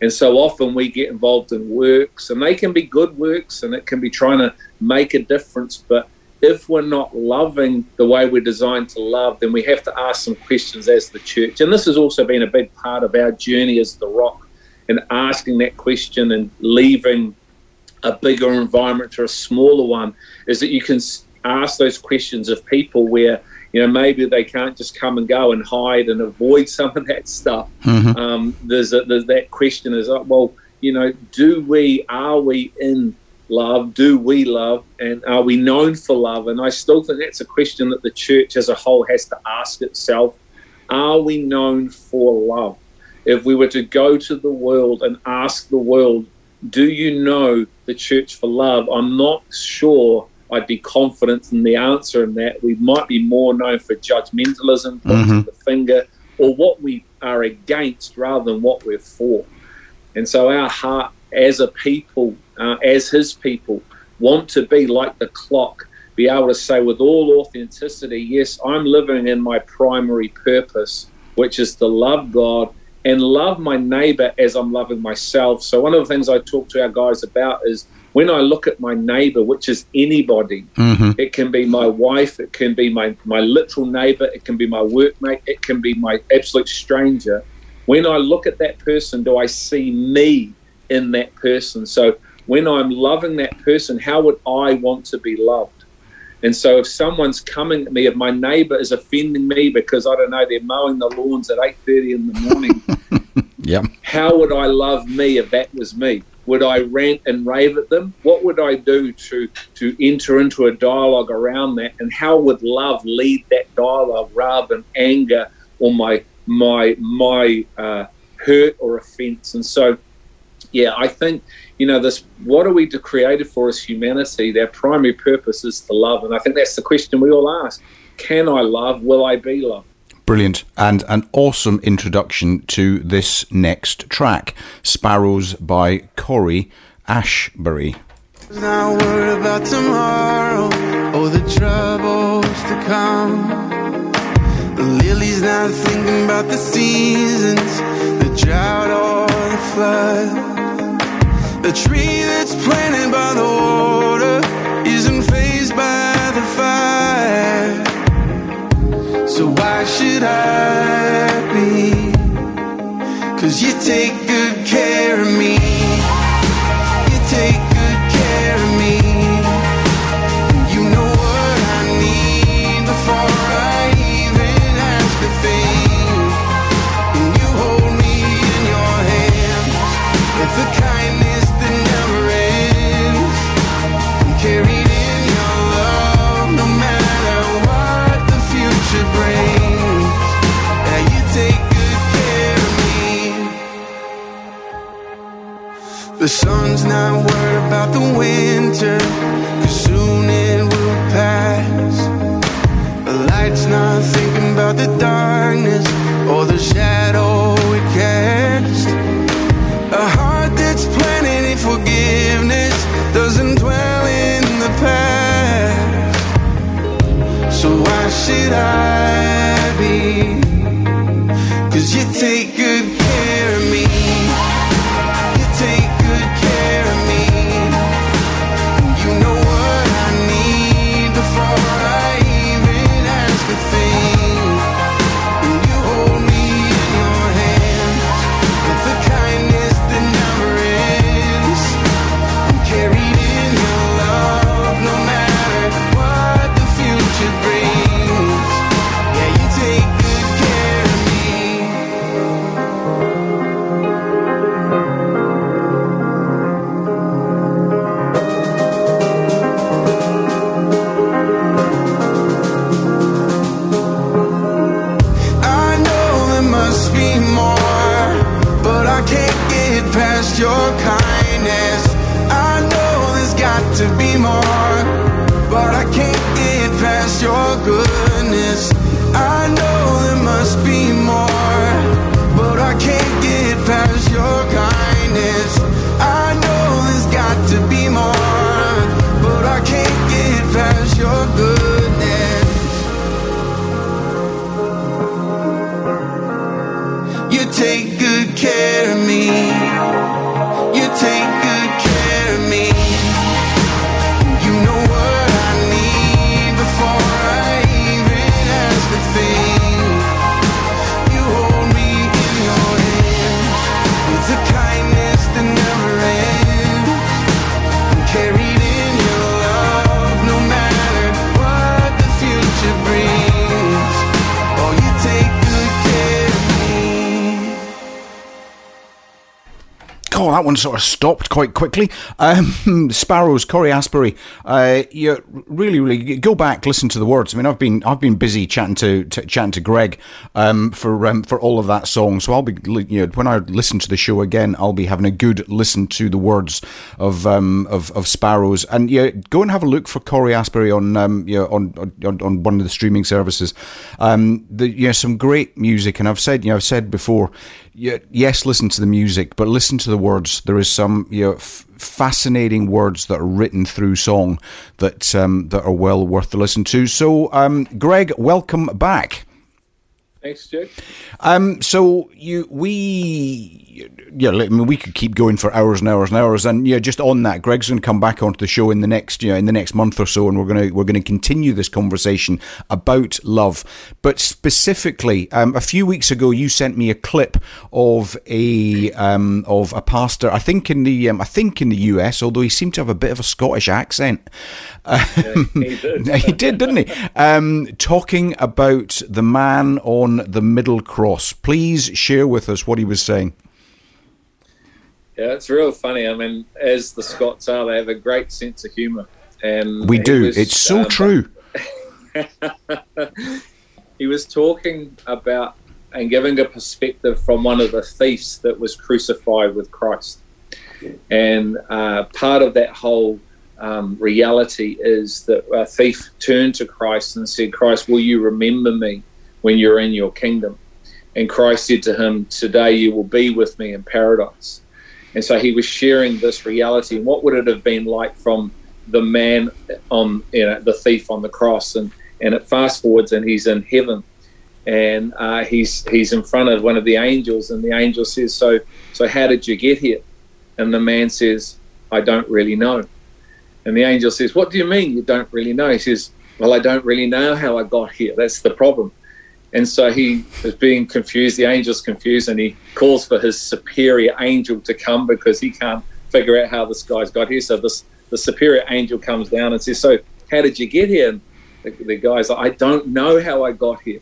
And so often we get involved in works, and they can be good works, and it can be trying to make a difference. But if we're not loving the way we're designed to love, then we have to ask some questions as the church. And this has also been a big part of our journey as the Rock, and asking that question and leaving a bigger environment to a smaller one, is that you can ask those questions of people where you know maybe they can't just come and go and hide and avoid some of that stuff. Um, there's, a, there's that question is uh, well, you know, do we are we in love? Do we love? And are we known for love? And I still think that's a question that the church as a whole has to ask itself. Are we known for love? If we were to go to the world and ask the world, do you know the church for love? I'm not sure I'd be confident in the answer in that. We might be more known for judgmentalism, pointing the finger, or what we are against rather than what we're for. And so our heart as a people, uh, as his people, want to be like the clock, be able to say with all authenticity, yes, I'm living in my primary purpose, which is to love God and love my neighbor as I'm loving myself. So one of the things I talk to our guys about is when I look at my neighbor, which is anybody, mm-hmm. it can be my wife, it can be my, my literal neighbor, it can be my workmate, it can be my absolute stranger. When I look at that person, do I see me in that person? So when I'm loving that person, how would I want to be loved? And so if someone's coming at me, if my neighbor is offending me because I don't know they're mowing the lawns at eight thirty in the morning, Yep. how would I love me if that was me? Would I rant and rave at them? What would I do to to enter into a dialogue around that? And how would love lead that dialogue rather than anger or my my my uh, hurt or offence? And so, yeah, I think you know this. What are we created for as humanity? Their primary purpose is to love, and I think that's the question we all ask: Can I love? Will I be loved? Brilliant. And an awesome introduction to this next track Sparrows by Cory Asbury. Not worried about tomorrow or the troubles to come. The lily's not thinking about the seasons, the drought or the flood. The tree that's planted by the water isn't fazed by the fire. So why should I be? Cause you take good care of me. The sun's not worried about the winter, cause soon it will pass. The light's not thinking about the darkness or the shadow that one sort of stopped quite quickly. Um, Sparrows, Cory Asbury. Uh, really, really go back, listen to the words. I mean, I've been I've been busy chatting to, to chatting to Greg um, for um, for all of that song. So I'll be you know when I listen to the show again, I'll be having a good listen to the words of um, of, of Sparrows. And yeah, go and have a look for Cory Asbury on um, you know, on, on on one of the streaming services. Um, the, you know, some great music, and I've said you know I've said before yes, listen to the music, but listen to the words. There is some you know, f- fascinating words that are written through song that um, that are well worth the listen to. So, um, Greg, welcome back. Thanks, Jake. Um, so you we yeah, I mean we could keep going for hours and hours and hours, and yeah, just on that, Greg's going to come back onto the show in the next you know in the next month or so, and we're going to we're going to continue this conversation about love, but specifically, um, a few weeks ago you sent me a clip of a um, of a pastor, I think in the um, I think in the US, although he seemed to have a bit of a Scottish accent. he did. he did, didn't he? Um, talking about the man on the middle cross. Please share with us what he was saying. Yeah, it's real funny. I mean, as the Scots are, they have a great sense of humour, and We do. was, it's so um, true. he was talking about and giving a perspective from one of the thieves that was crucified with Christ. And uh, part of that whole um, reality is that a thief turned to Christ and said, Christ, will you remember me when you're in your kingdom? And Christ said to him, Today you will be with me in paradise. And so he was sharing this reality. And what would it have been like from the man on, you know, the thief on the cross? And, and it fast forwards and he's in heaven and uh, he's he's in front of one of the angels, and the angel says, "So, so how did you get here?" And the man says, "I don't really know." And the angel says, "What do you mean you don't really know?" He says, "Well, I don't really know how I got here. That's the problem." And so he is being confused. The angel's confused, and he calls for his superior angel to come because he can't figure out how this guy's got here. So this the superior angel comes down and says, "So how did you get here?" And the, the guy's like, "I don't know how I got here."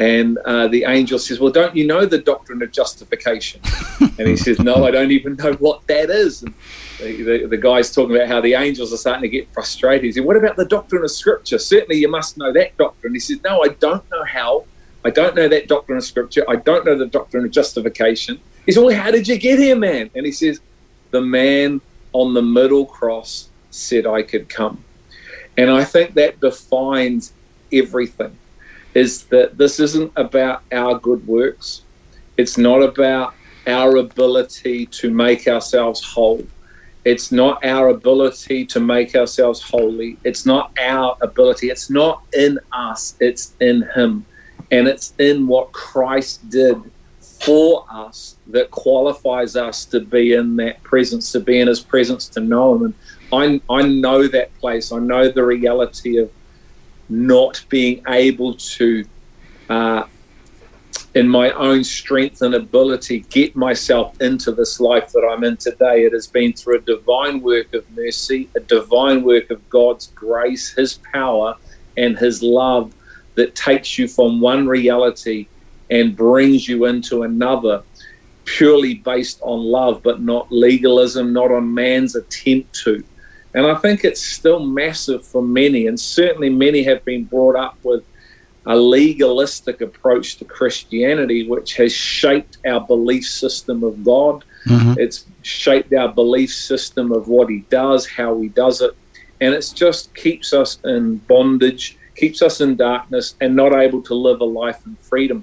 And uh, the angel says, Well, don't you know the doctrine of justification? and he says, No, I don't even know what that is. And the, the, the guy's talking about how the angels are starting to get frustrated. He said, What about the doctrine of Scripture? Certainly you must know that doctrine. He says, No, I don't know how. I don't know that doctrine of Scripture. I don't know the doctrine of justification. He said, Well, how did you get here, man? And he says, The man on the middle cross said I could come. And I think that defines everything is that this isn't about our good works. It's not about our ability to make ourselves whole. It's not our ability to make ourselves holy. It's not our ability. It's not in us. It's in Him. And it's in what Christ did for us that qualifies us to be in that presence, to be in His presence, to know Him. And I, I know that place. I know the reality of not being able to, uh, in my own strength and ability, get myself into this life that I'm in today. It has been through a divine work of mercy, a divine work of God's grace, His power, and His love that takes you from one reality and brings you into another purely based on love, but not legalism, not on man's attempt to. And I think it's still massive for many, and certainly many have been brought up with a legalistic approach to Christianity, which has shaped our belief system of God. Mm-hmm. It's shaped our belief system of what He does, how He does it, and it just keeps us in bondage, keeps us in darkness and not able to live a life in freedom.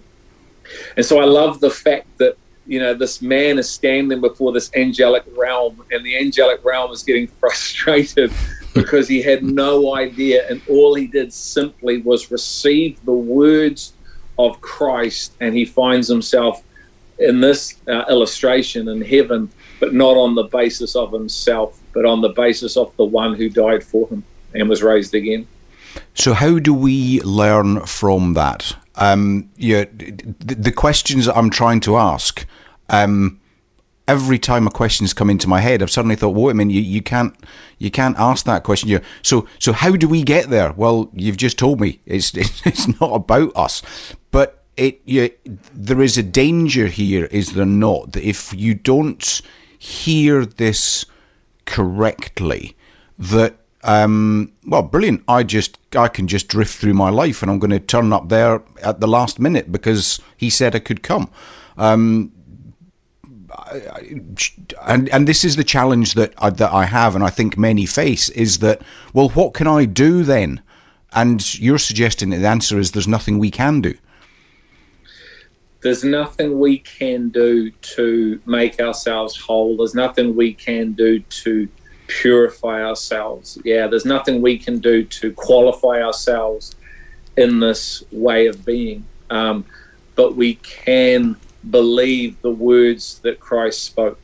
And so I love the fact that you know this man is standing before this angelic realm, and the angelic realm is getting frustrated because he had no idea, and all he did simply was receive the words of Christ, and he finds himself in this uh, illustration in heaven, but not on the basis of himself, but on the basis of the one who died for him and was raised again. So, how do we learn from that? Um, yeah, the, the questions I'm trying to ask. Um, every time a question's come into my head, I've suddenly thought, "Wait a minute, you, you can't you can't ask that question." You so so how do we get there? Well, you've just told me it's it's not about us, but it you, there is a danger here, is there not? That if you don't hear this correctly, that um, well, brilliant. I just I can just drift through my life, and I'm going to turn up there at the last minute because he said I could come. Um, and and this is the challenge that I, that I have, and I think many face is that well, what can I do then? And you're suggesting that the answer is there's nothing we can do. There's nothing we can do to make ourselves whole. There's nothing we can do to purify ourselves. Yeah, there's nothing we can do to qualify ourselves in this way of being. Um, but we can believe the words that Christ spoke.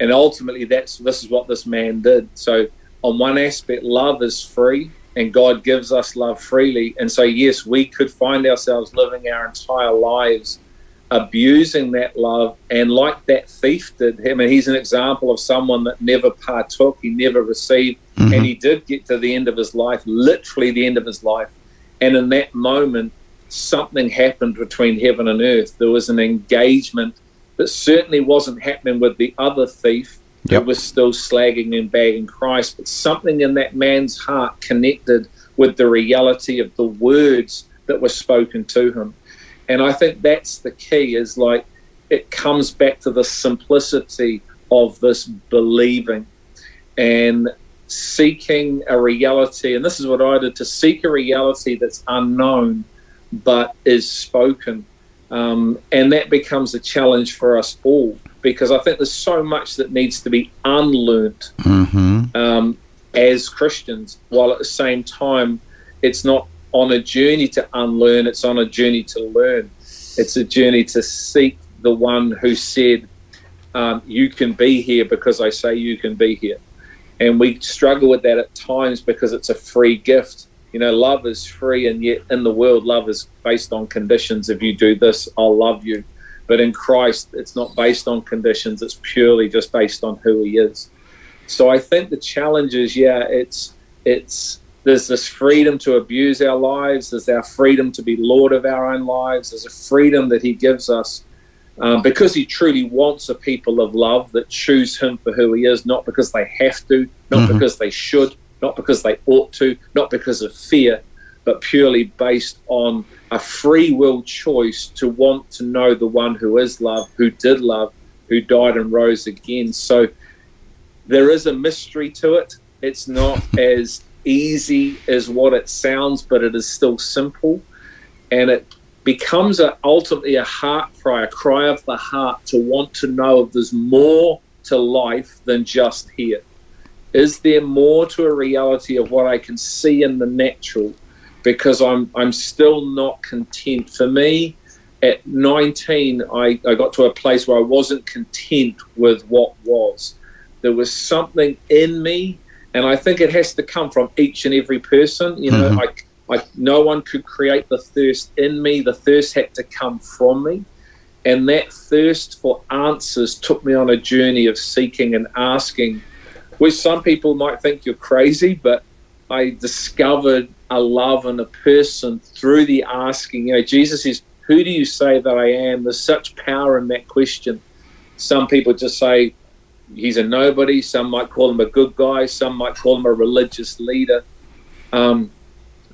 And ultimately, that's this is what this man did. So, on one aspect, love is free, and God gives us love freely. And so, yes, we could find ourselves living our entire lives abusing that love. And like that thief did, I mean, he's an example of someone that never partook, he never received, mm-hmm. and he did get to the end of his life, literally the end of his life. And in that moment, something happened between heaven and earth. There was an engagement that certainly wasn't happening with the other thief yep. who was still slagging and bagging Christ, but something in that man's heart connected with the reality of the words that were spoken to him. And I think that's the key is like it comes back to the simplicity of this believing and seeking a reality. And this is what I did to seek a reality that's unknown but is spoken. Um, and that becomes a challenge for us all because I think there's so much that needs to be unlearned mm-hmm. um, as Christians, while at the same time, it's not on a journey to unlearn, it's on a journey to learn. It's a journey to seek the one who said, um, You can be here because I say you can be here. And we struggle with that at times because it's a free gift you know, love is free, and yet in the world, love is based on conditions. If you do this, I'll love you. But in Christ, it's not based on conditions, it's purely just based on who He is. So I think the challenge is, yeah, it's, it's, there's this freedom to abuse our lives. There's our freedom to be Lord of our own lives. There's a freedom that He gives us um, because He truly wants a people of love that choose Him for who He is, not because they have to, not mm-hmm. because they should, not because they ought to, not because of fear, but purely based on a free will choice to want to know the one who is love, who did love, who died and rose again. So there is a mystery to it. It's not as easy is what it sounds, but it is still simple. And it becomes a, ultimately a heart cry, a cry of the heart to want to know if there's more to life than just here. Is there more to a reality of what I can see in the natural? Because I'm I'm still not content. For me, at 19, I, I got to a place where I wasn't content with what was. There was something in me, and I think it has to come from each and every person. You know, mm-hmm. I, I, no one could create the thirst in me. The thirst had to come from me. And that thirst for answers took me on a journey of seeking and asking which some people might think you're crazy, but I discovered a love and a person through the asking. You know, Jesus is, Who do you say that I am? There's such power in that question. Some people just say he's a nobody. Some might call him a good guy. Some might call him a religious leader. Um,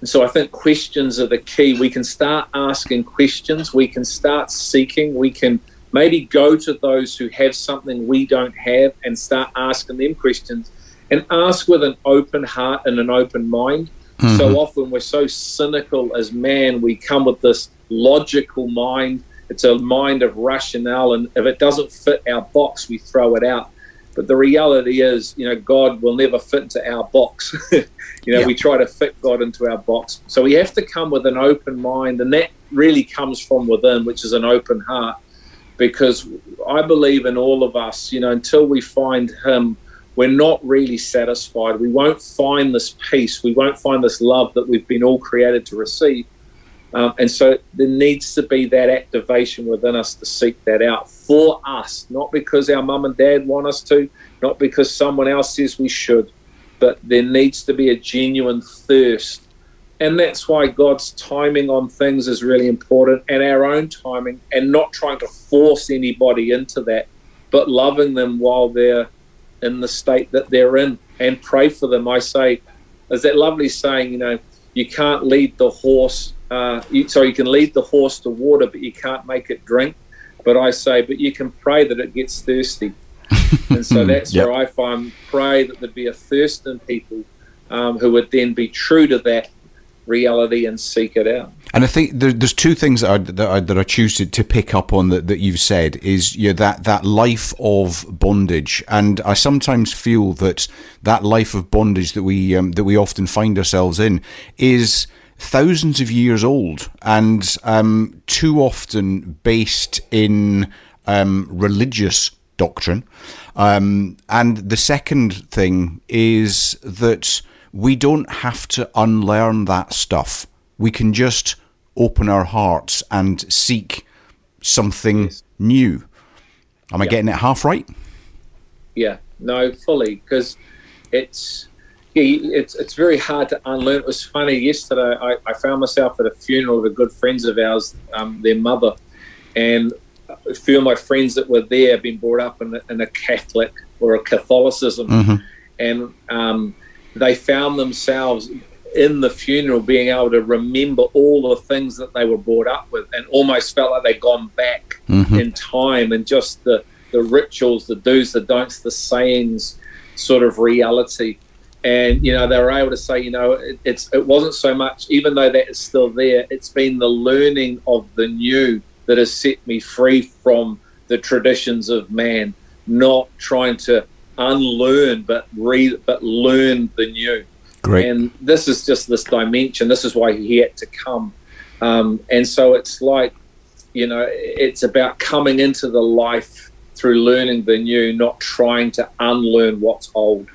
so I think questions are the key. We can start asking questions. We can start seeking. We can maybe go to those who have something we don't have and start asking them questions and ask with an open heart and an open mind So often we're so cynical as man, we come with this logical mind. It's a mind of rationale, and if it doesn't fit our box, we throw it out. But the reality is, you know, God will never fit into our box. you know, Yeah. we try to fit God into our box. So we have to come with an open mind, and that really comes from within, which is an open heart. Because I believe in all of us, you know, until we find Him, we're not really satisfied. We won't find this peace. We won't find this love that we've been all created to receive. Um, and so there needs to be that activation within us to seek that out for us, not because our mum and dad want us to, not because someone else says we should, but there needs to be a genuine thirst. And that's why God's timing on things is really important and our own timing, and not trying to force anybody into that, but loving them while they're in the state that they're in and pray for them. I say, there's that lovely saying, you know, you can't lead the horse. Uh, you, so you can lead the horse to water, but you can't make it drink. But I say, but you can pray that it gets thirsty. and so that's Yep. where I find pray that there'd be a thirst in people um, who would then be true to that reality and seek it out. And I think there, there's two things that I, that I, that I choose to, to pick up on that, that you've said is you know, that that life of bondage, and I sometimes feel that that life of bondage that we um, that we often find ourselves in is thousands of years old and um, too often based in um, religious doctrine. Um, and the second thing is that we don't have to unlearn that stuff. We can just open our hearts and seek something new. Am I getting it half right? Yeah, no, fully because it's yeah, it's it's very hard to unlearn. It was funny yesterday. I, I found myself at a funeral of a good friends of ours, um, their mother, and a few of my friends that were there had been brought up in a, in a Catholic or a Catholicism, and um, they found themselves in the funeral being able to remember all the things that they were brought up with, and almost felt like they'd gone back in time, and just the the rituals, the do's, the don'ts, the sayings, sort of reality. And you know they were able to say, you know, it, it's it wasn't so much, even though that is still there. It's been the learning of the new that has set me free from the traditions of man, not trying to unlearn, but re but learn the new. Great. And this is just this dimension. This is why he had to come. Um, and so it's like, you know, it's about coming into the life through learning the new, not trying to unlearn what's old.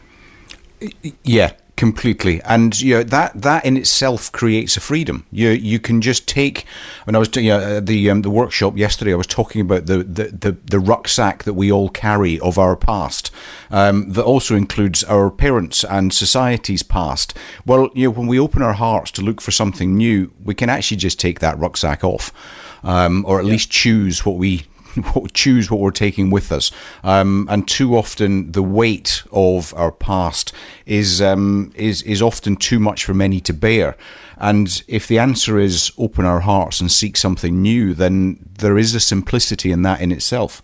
Yeah, completely. And you know that that in itself creates a freedom. You you can just take. When I was doing uh, the um, the workshop yesterday, I was talking about the, the, the, the rucksack that we all carry of our past. Um, that also includes our parents and society's past. Well, you know, when we open our hearts to look for something new, we can actually just take that rucksack off, um, or at least choose what we what- choose what we're taking with us. Um, and too often, the weight of our past is um, is is often too much for many to bear. And if the answer is open our hearts and seek something new, then there is a simplicity in that in itself.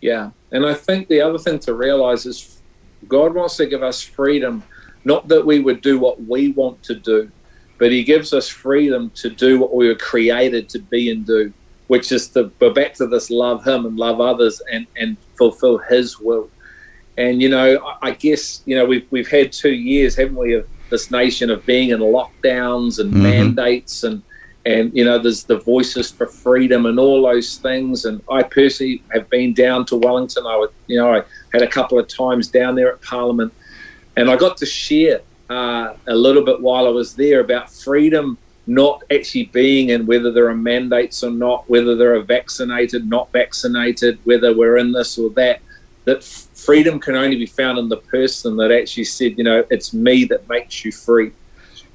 Yeah. And I think the other thing to realize is God wants to give us freedom, not that we would do what we want to do, but He gives us freedom to do what we were created to be and do, which is to go back to this love Him and love others and, and fulfill His will. And, you know, I, I guess, you know, we've, we've had two years, haven't we, of this nation of being in lockdowns and mandates and, and you know there's the voices for freedom and all those things. And i personally have been down to wellington. I would you know i had a couple of times down there at parliament. And i got to share uh, a little bit while i was there about freedom not actually being in whether there are mandates or not whether they're vaccinated not vaccinated whether we're in this or that that freedom can only be found in the person that actually said you know it's me that makes you free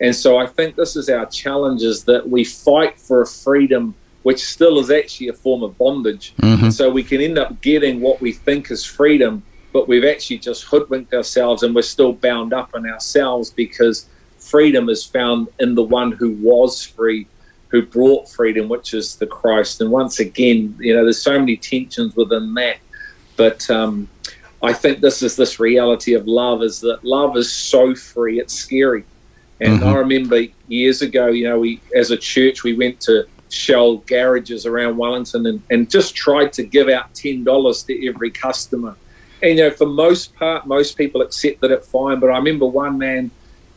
and so I think this is our challenge is that we fight for a freedom which still is actually a form of bondage. Mm-hmm. So we can end up getting what we think is freedom, but we've actually just hoodwinked ourselves and we're still bound up in ourselves because freedom is found in the one who was free, who brought freedom, which is the Christ. And once again, you know, there's so many tensions within that. But um, I think this is this reality of love is that love is so free, it's scary And I remember years ago, you know, we as a church we went to Shell garages around Wellington and, and just tried to give out ten dollars to every customer. And you know, for most part, most people accepted it fine. But I remember one man,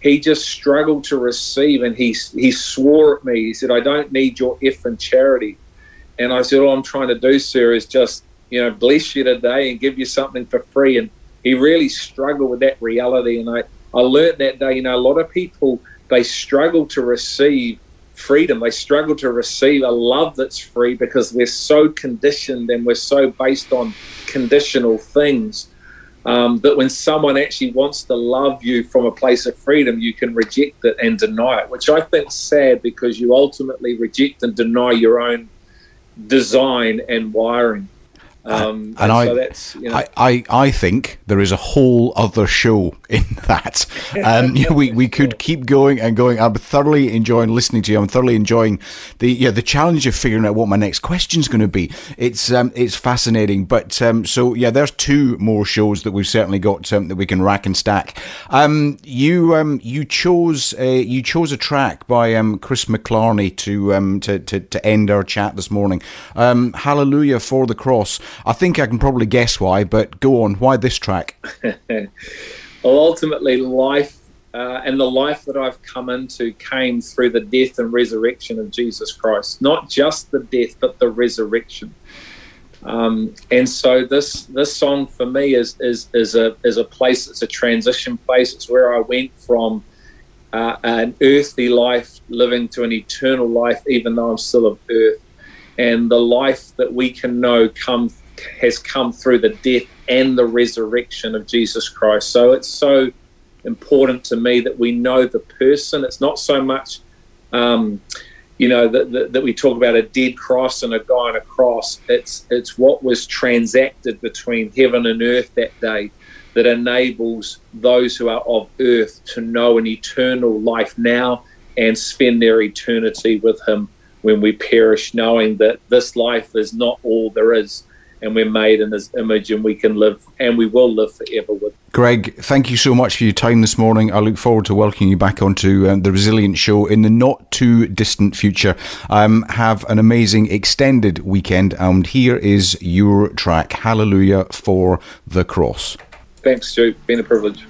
he just struggled to receive, and he he swore at me. He said, "I don't need your effing charity." And I said, All I'm trying to do, sir, is just, you know, bless you today and give you something for free. And he really struggled with that reality. And I, I learned that day, you know, a lot of people, they struggle to receive freedom. They struggle to receive a love that's free because we're so conditioned and we're so based on conditional things. Um, that when someone actually wants to love you from a place of freedom, you can reject it and deny it, which I think is sad because you ultimately reject and deny your own design and wiring. Um, and I, so that's you know, I, I, I think there is a whole other show in that. Um, you know, we, we could keep going and going. I'm thoroughly enjoying listening to you. I'm thoroughly enjoying the yeah the challenge of figuring out what my next question is going to be. It's um, it's fascinating. But um, so yeah, there's two more shows that we've certainly got um, that we can rack and stack. Um, you um, you chose a, you chose a track by um, Chris McClarney to um, to, to to end our chat this morning. Um, Hallelujah for the cross. I think I can probably guess why, but go on. Why this track? well, ultimately, life uh, and the life that I've come into came through the death and resurrection of Jesus Christ. Not just the death, but the resurrection. Um, and so this this song for me is is is a is a place. It's a transition place. It's where I went from uh, an earthly life living to an eternal life, even though I'm still of earth. And the life that we can know come has come through the death and the resurrection of Jesus Christ. So it's so important to me that we know the person. It's not so much, um, you know, that, that, that we talk about a dead cross and a guy on a cross. It's it's what was transacted between heaven and earth that day that enables those who are of earth to know an eternal life now and spend their eternity with Him when we perish, knowing that this life is not all there is and we're made in his image and we can live and we will live forever with Greg, thank you so much for your time this morning. I look forward to welcoming you back onto um, the Resilient Show in the not too distant future. Um, have an amazing extended weekend, and here is your track, Hallelujah for the Cross. thanks stu been a privilege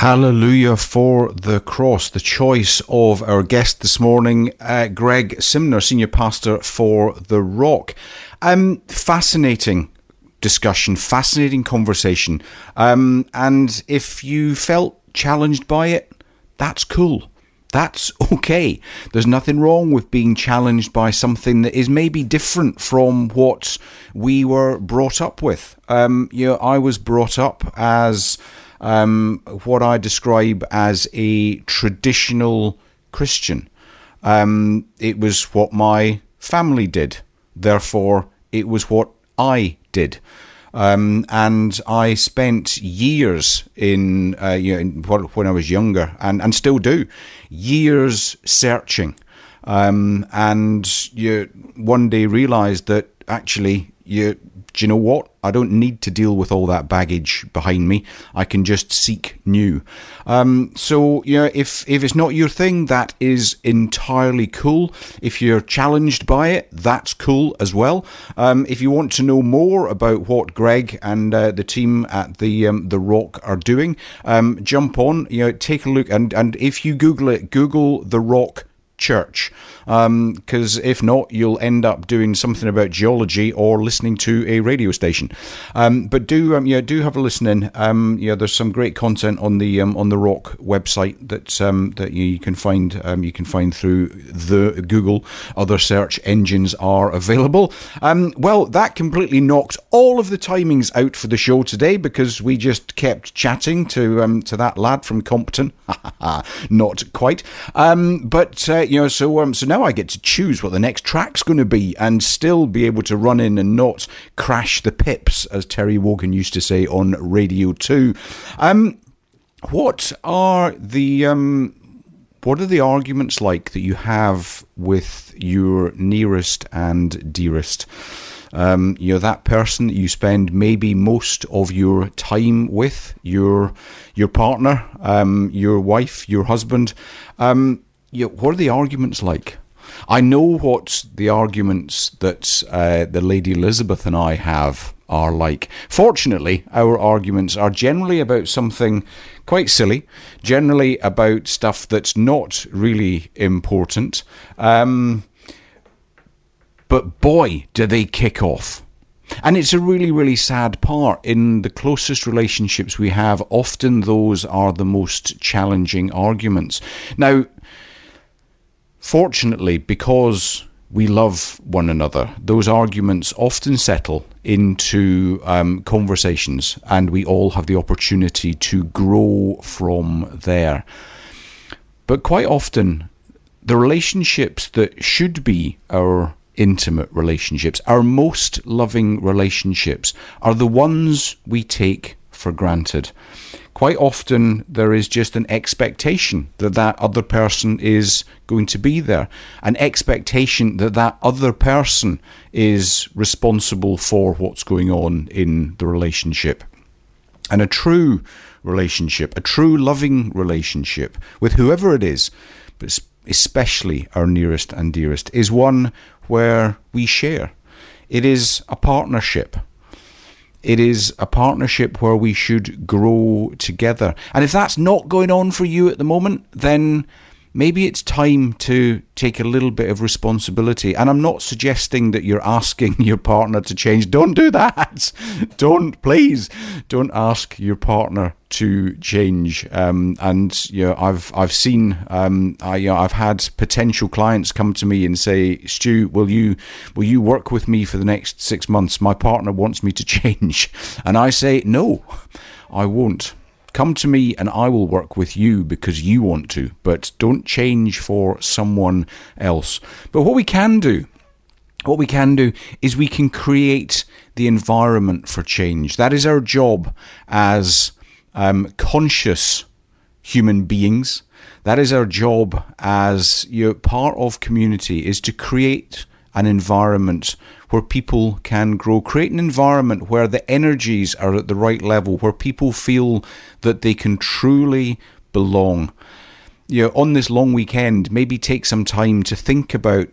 Hallelujah for the cross. The choice of our guest this morning, uh, Greg Simner, senior pastor for The Rock. Um, fascinating discussion, fascinating conversation. Um, and if you felt challenged by it, that's cool. That's okay. There's nothing wrong with being challenged by something that is maybe different from what we were brought up with. Um, you know, I was brought up as um, what I describe as a traditional Christian. Um, it was what my family did. Therefore, it was what I did. Um, and I spent years in, uh, you know, in when I was younger, and, and still do, years searching. Um, and you one day realised that actually, you, do you know what? I don't need to deal with all that baggage behind me. I can just seek new. Um, so, yeah, if, if it's not your thing, that is entirely cool. If you're challenged by it, that's cool as well. Um, if you want to know more about what Greg and uh, the team at the um, the Rock are doing, um, jump on. You know, take a look, and and if you Google it, Google the Rock church. Because if not you'll end up doing something about geology or listening to a radio station. Um, but do um, yeah do have a listen in um, yeah there's some great content on the um, on the rock website that um, that you can find um, you can find through the Google. Other search engines are available. Um, well that completely knocked all of the timings out for the show today because we just kept chatting to um, to that lad from Compton. Not quite. Um, but uh, you know so um, so now I get to choose what the next track's going to be and still be able to run in and not crash the pips as Terry Wogan used to say on Radio 2 um what are the um what are the arguments like that you have with your nearest and dearest? Um, you know that person that you spend maybe most of your time with, your your partner, um, your wife, your husband. Um, you know, what are the arguments like? I know what the arguments that uh, the Lady Elizabeth and I have are like. Fortunately, our arguments are generally about something quite silly, generally about stuff that's not really important. Um, but boy, do they kick off. And it's a really, really sad part. In the closest relationships we have, often those are the most challenging arguments. Now, Fortunately, because we love one another, those arguments often settle into um, conversations, and we all have the opportunity to grow from there. But quite often, the relationships that should be our intimate relationships, our most loving relationships, are the ones we take for granted. Quite often, there is just an expectation that that other person is going to be there, an expectation that that other person is responsible for what's going on in the relationship. And a true relationship, a true loving relationship with whoever it is, but especially our nearest and dearest, is one where we share. It is a partnership. It is a partnership where we should grow together. And if that's not going on for you at the moment, then maybe it's time to take a little bit of responsibility. And I'm not suggesting that you're asking your partner to change. Don't do that. Don't, please, don't ask your partner to change. Um, and you know, I've I've seen, um, I, you know, I've had potential clients come to me and say, Stu, will you will you work with me for the next six months? My partner wants me to change, and I say, no, I won't come to me and I will work with you because you want to, but don't change for someone else. But what we can do, what we can do is we can create the environment for change. That is our job as um, conscious human beings. That is our job as you know, part of community is to create an environment where people can grow. Create an environment where the energies are at the right level, where people feel that they can truly belong. you know, on this long weekend, maybe take some time to think about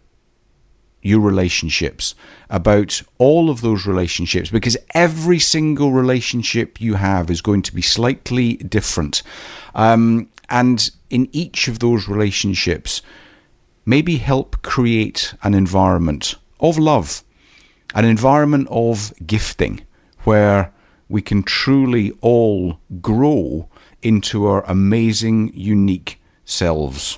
your relationships, about all of those relationships, because every single relationship you have is going to be slightly different. Um, and in each of those relationships, maybe help create an environment of love, an environment of gifting, where we can truly all grow into our amazing, unique selves.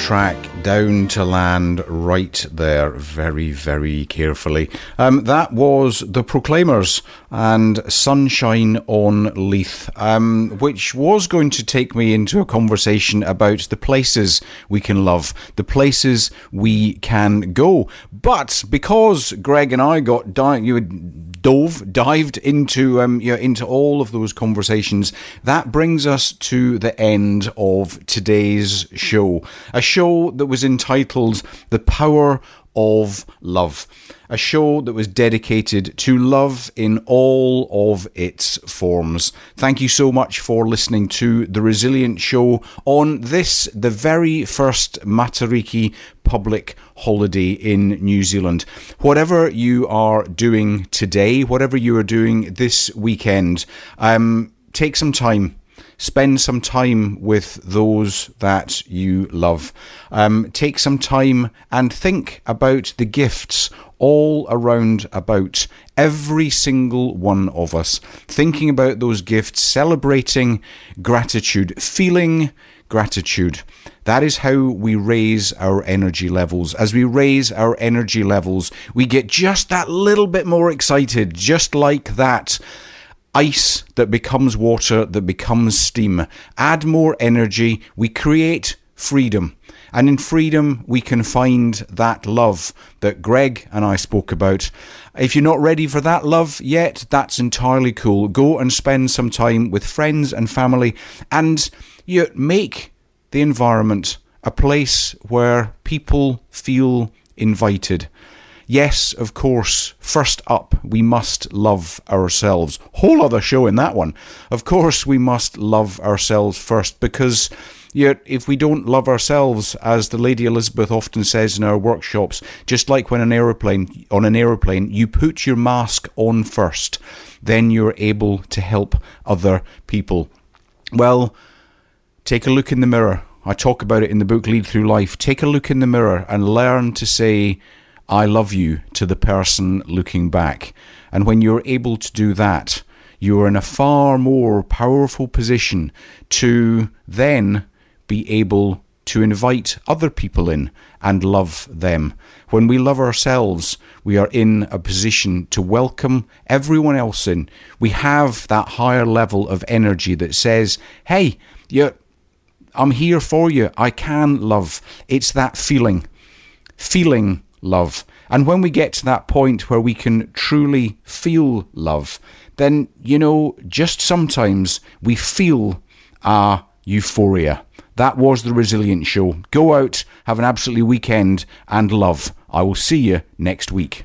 Track down to land right there, very, very carefully. Um, that was the Proclaimers and Sunshine on Leith, um, which was going to take me into a conversation about the places we can love, the places we can go. But because Greg and I got di- you dove dived into um, into all of those conversations, that brings us to the end of today's show. A show that was entitled "The Power of Love." A show that was dedicated to love in all of its forms. Thank you so much for listening to The Resilient Show on this, the very first Matariki public holiday in New Zealand. Whatever you are doing today, whatever you are doing this weekend, um, take some time spend some time with those that you love. Um, take some time and think about the gifts all around about every single one of us. Thinking about those gifts, celebrating gratitude, feeling gratitude. That is how we raise our energy levels. As we raise our energy levels, we get just that little bit more excited, just like that ice that becomes water, that becomes steam. Add more energy, we create freedom. And in freedom, we can find that love that Greg and I spoke about. If you're not ready for that love yet, that's entirely cool. Go and spend some time with friends and family and you make the environment a place where people feel invited. Yes, of course, first up, we must love ourselves. Whole other show in that one. Of course, we must love ourselves first because Yet, if we don't love ourselves, as the Lady Elizabeth often says in our workshops, just like when an aeroplane on an aeroplane, you put your mask on first, then you're able to help other people. Well, take a look in the mirror. I talk about it in the book Lead Through Life. Take a look in the mirror and learn to say, I love you to the person looking back. And when you're able to do that, you are in a far more powerful position to then be able to invite other people in and love them. When we love ourselves, we are in a position to welcome everyone else in. We have that higher level of energy that says, hey, you I'm here for you. I can love. It's that feeling. Feeling love. And when we get to that point where we can truly feel love, then, you know, just sometimes we feel our euphoria. That was the Resilient Show. Go out, have an absolutely weekend, and love. I will see you next week.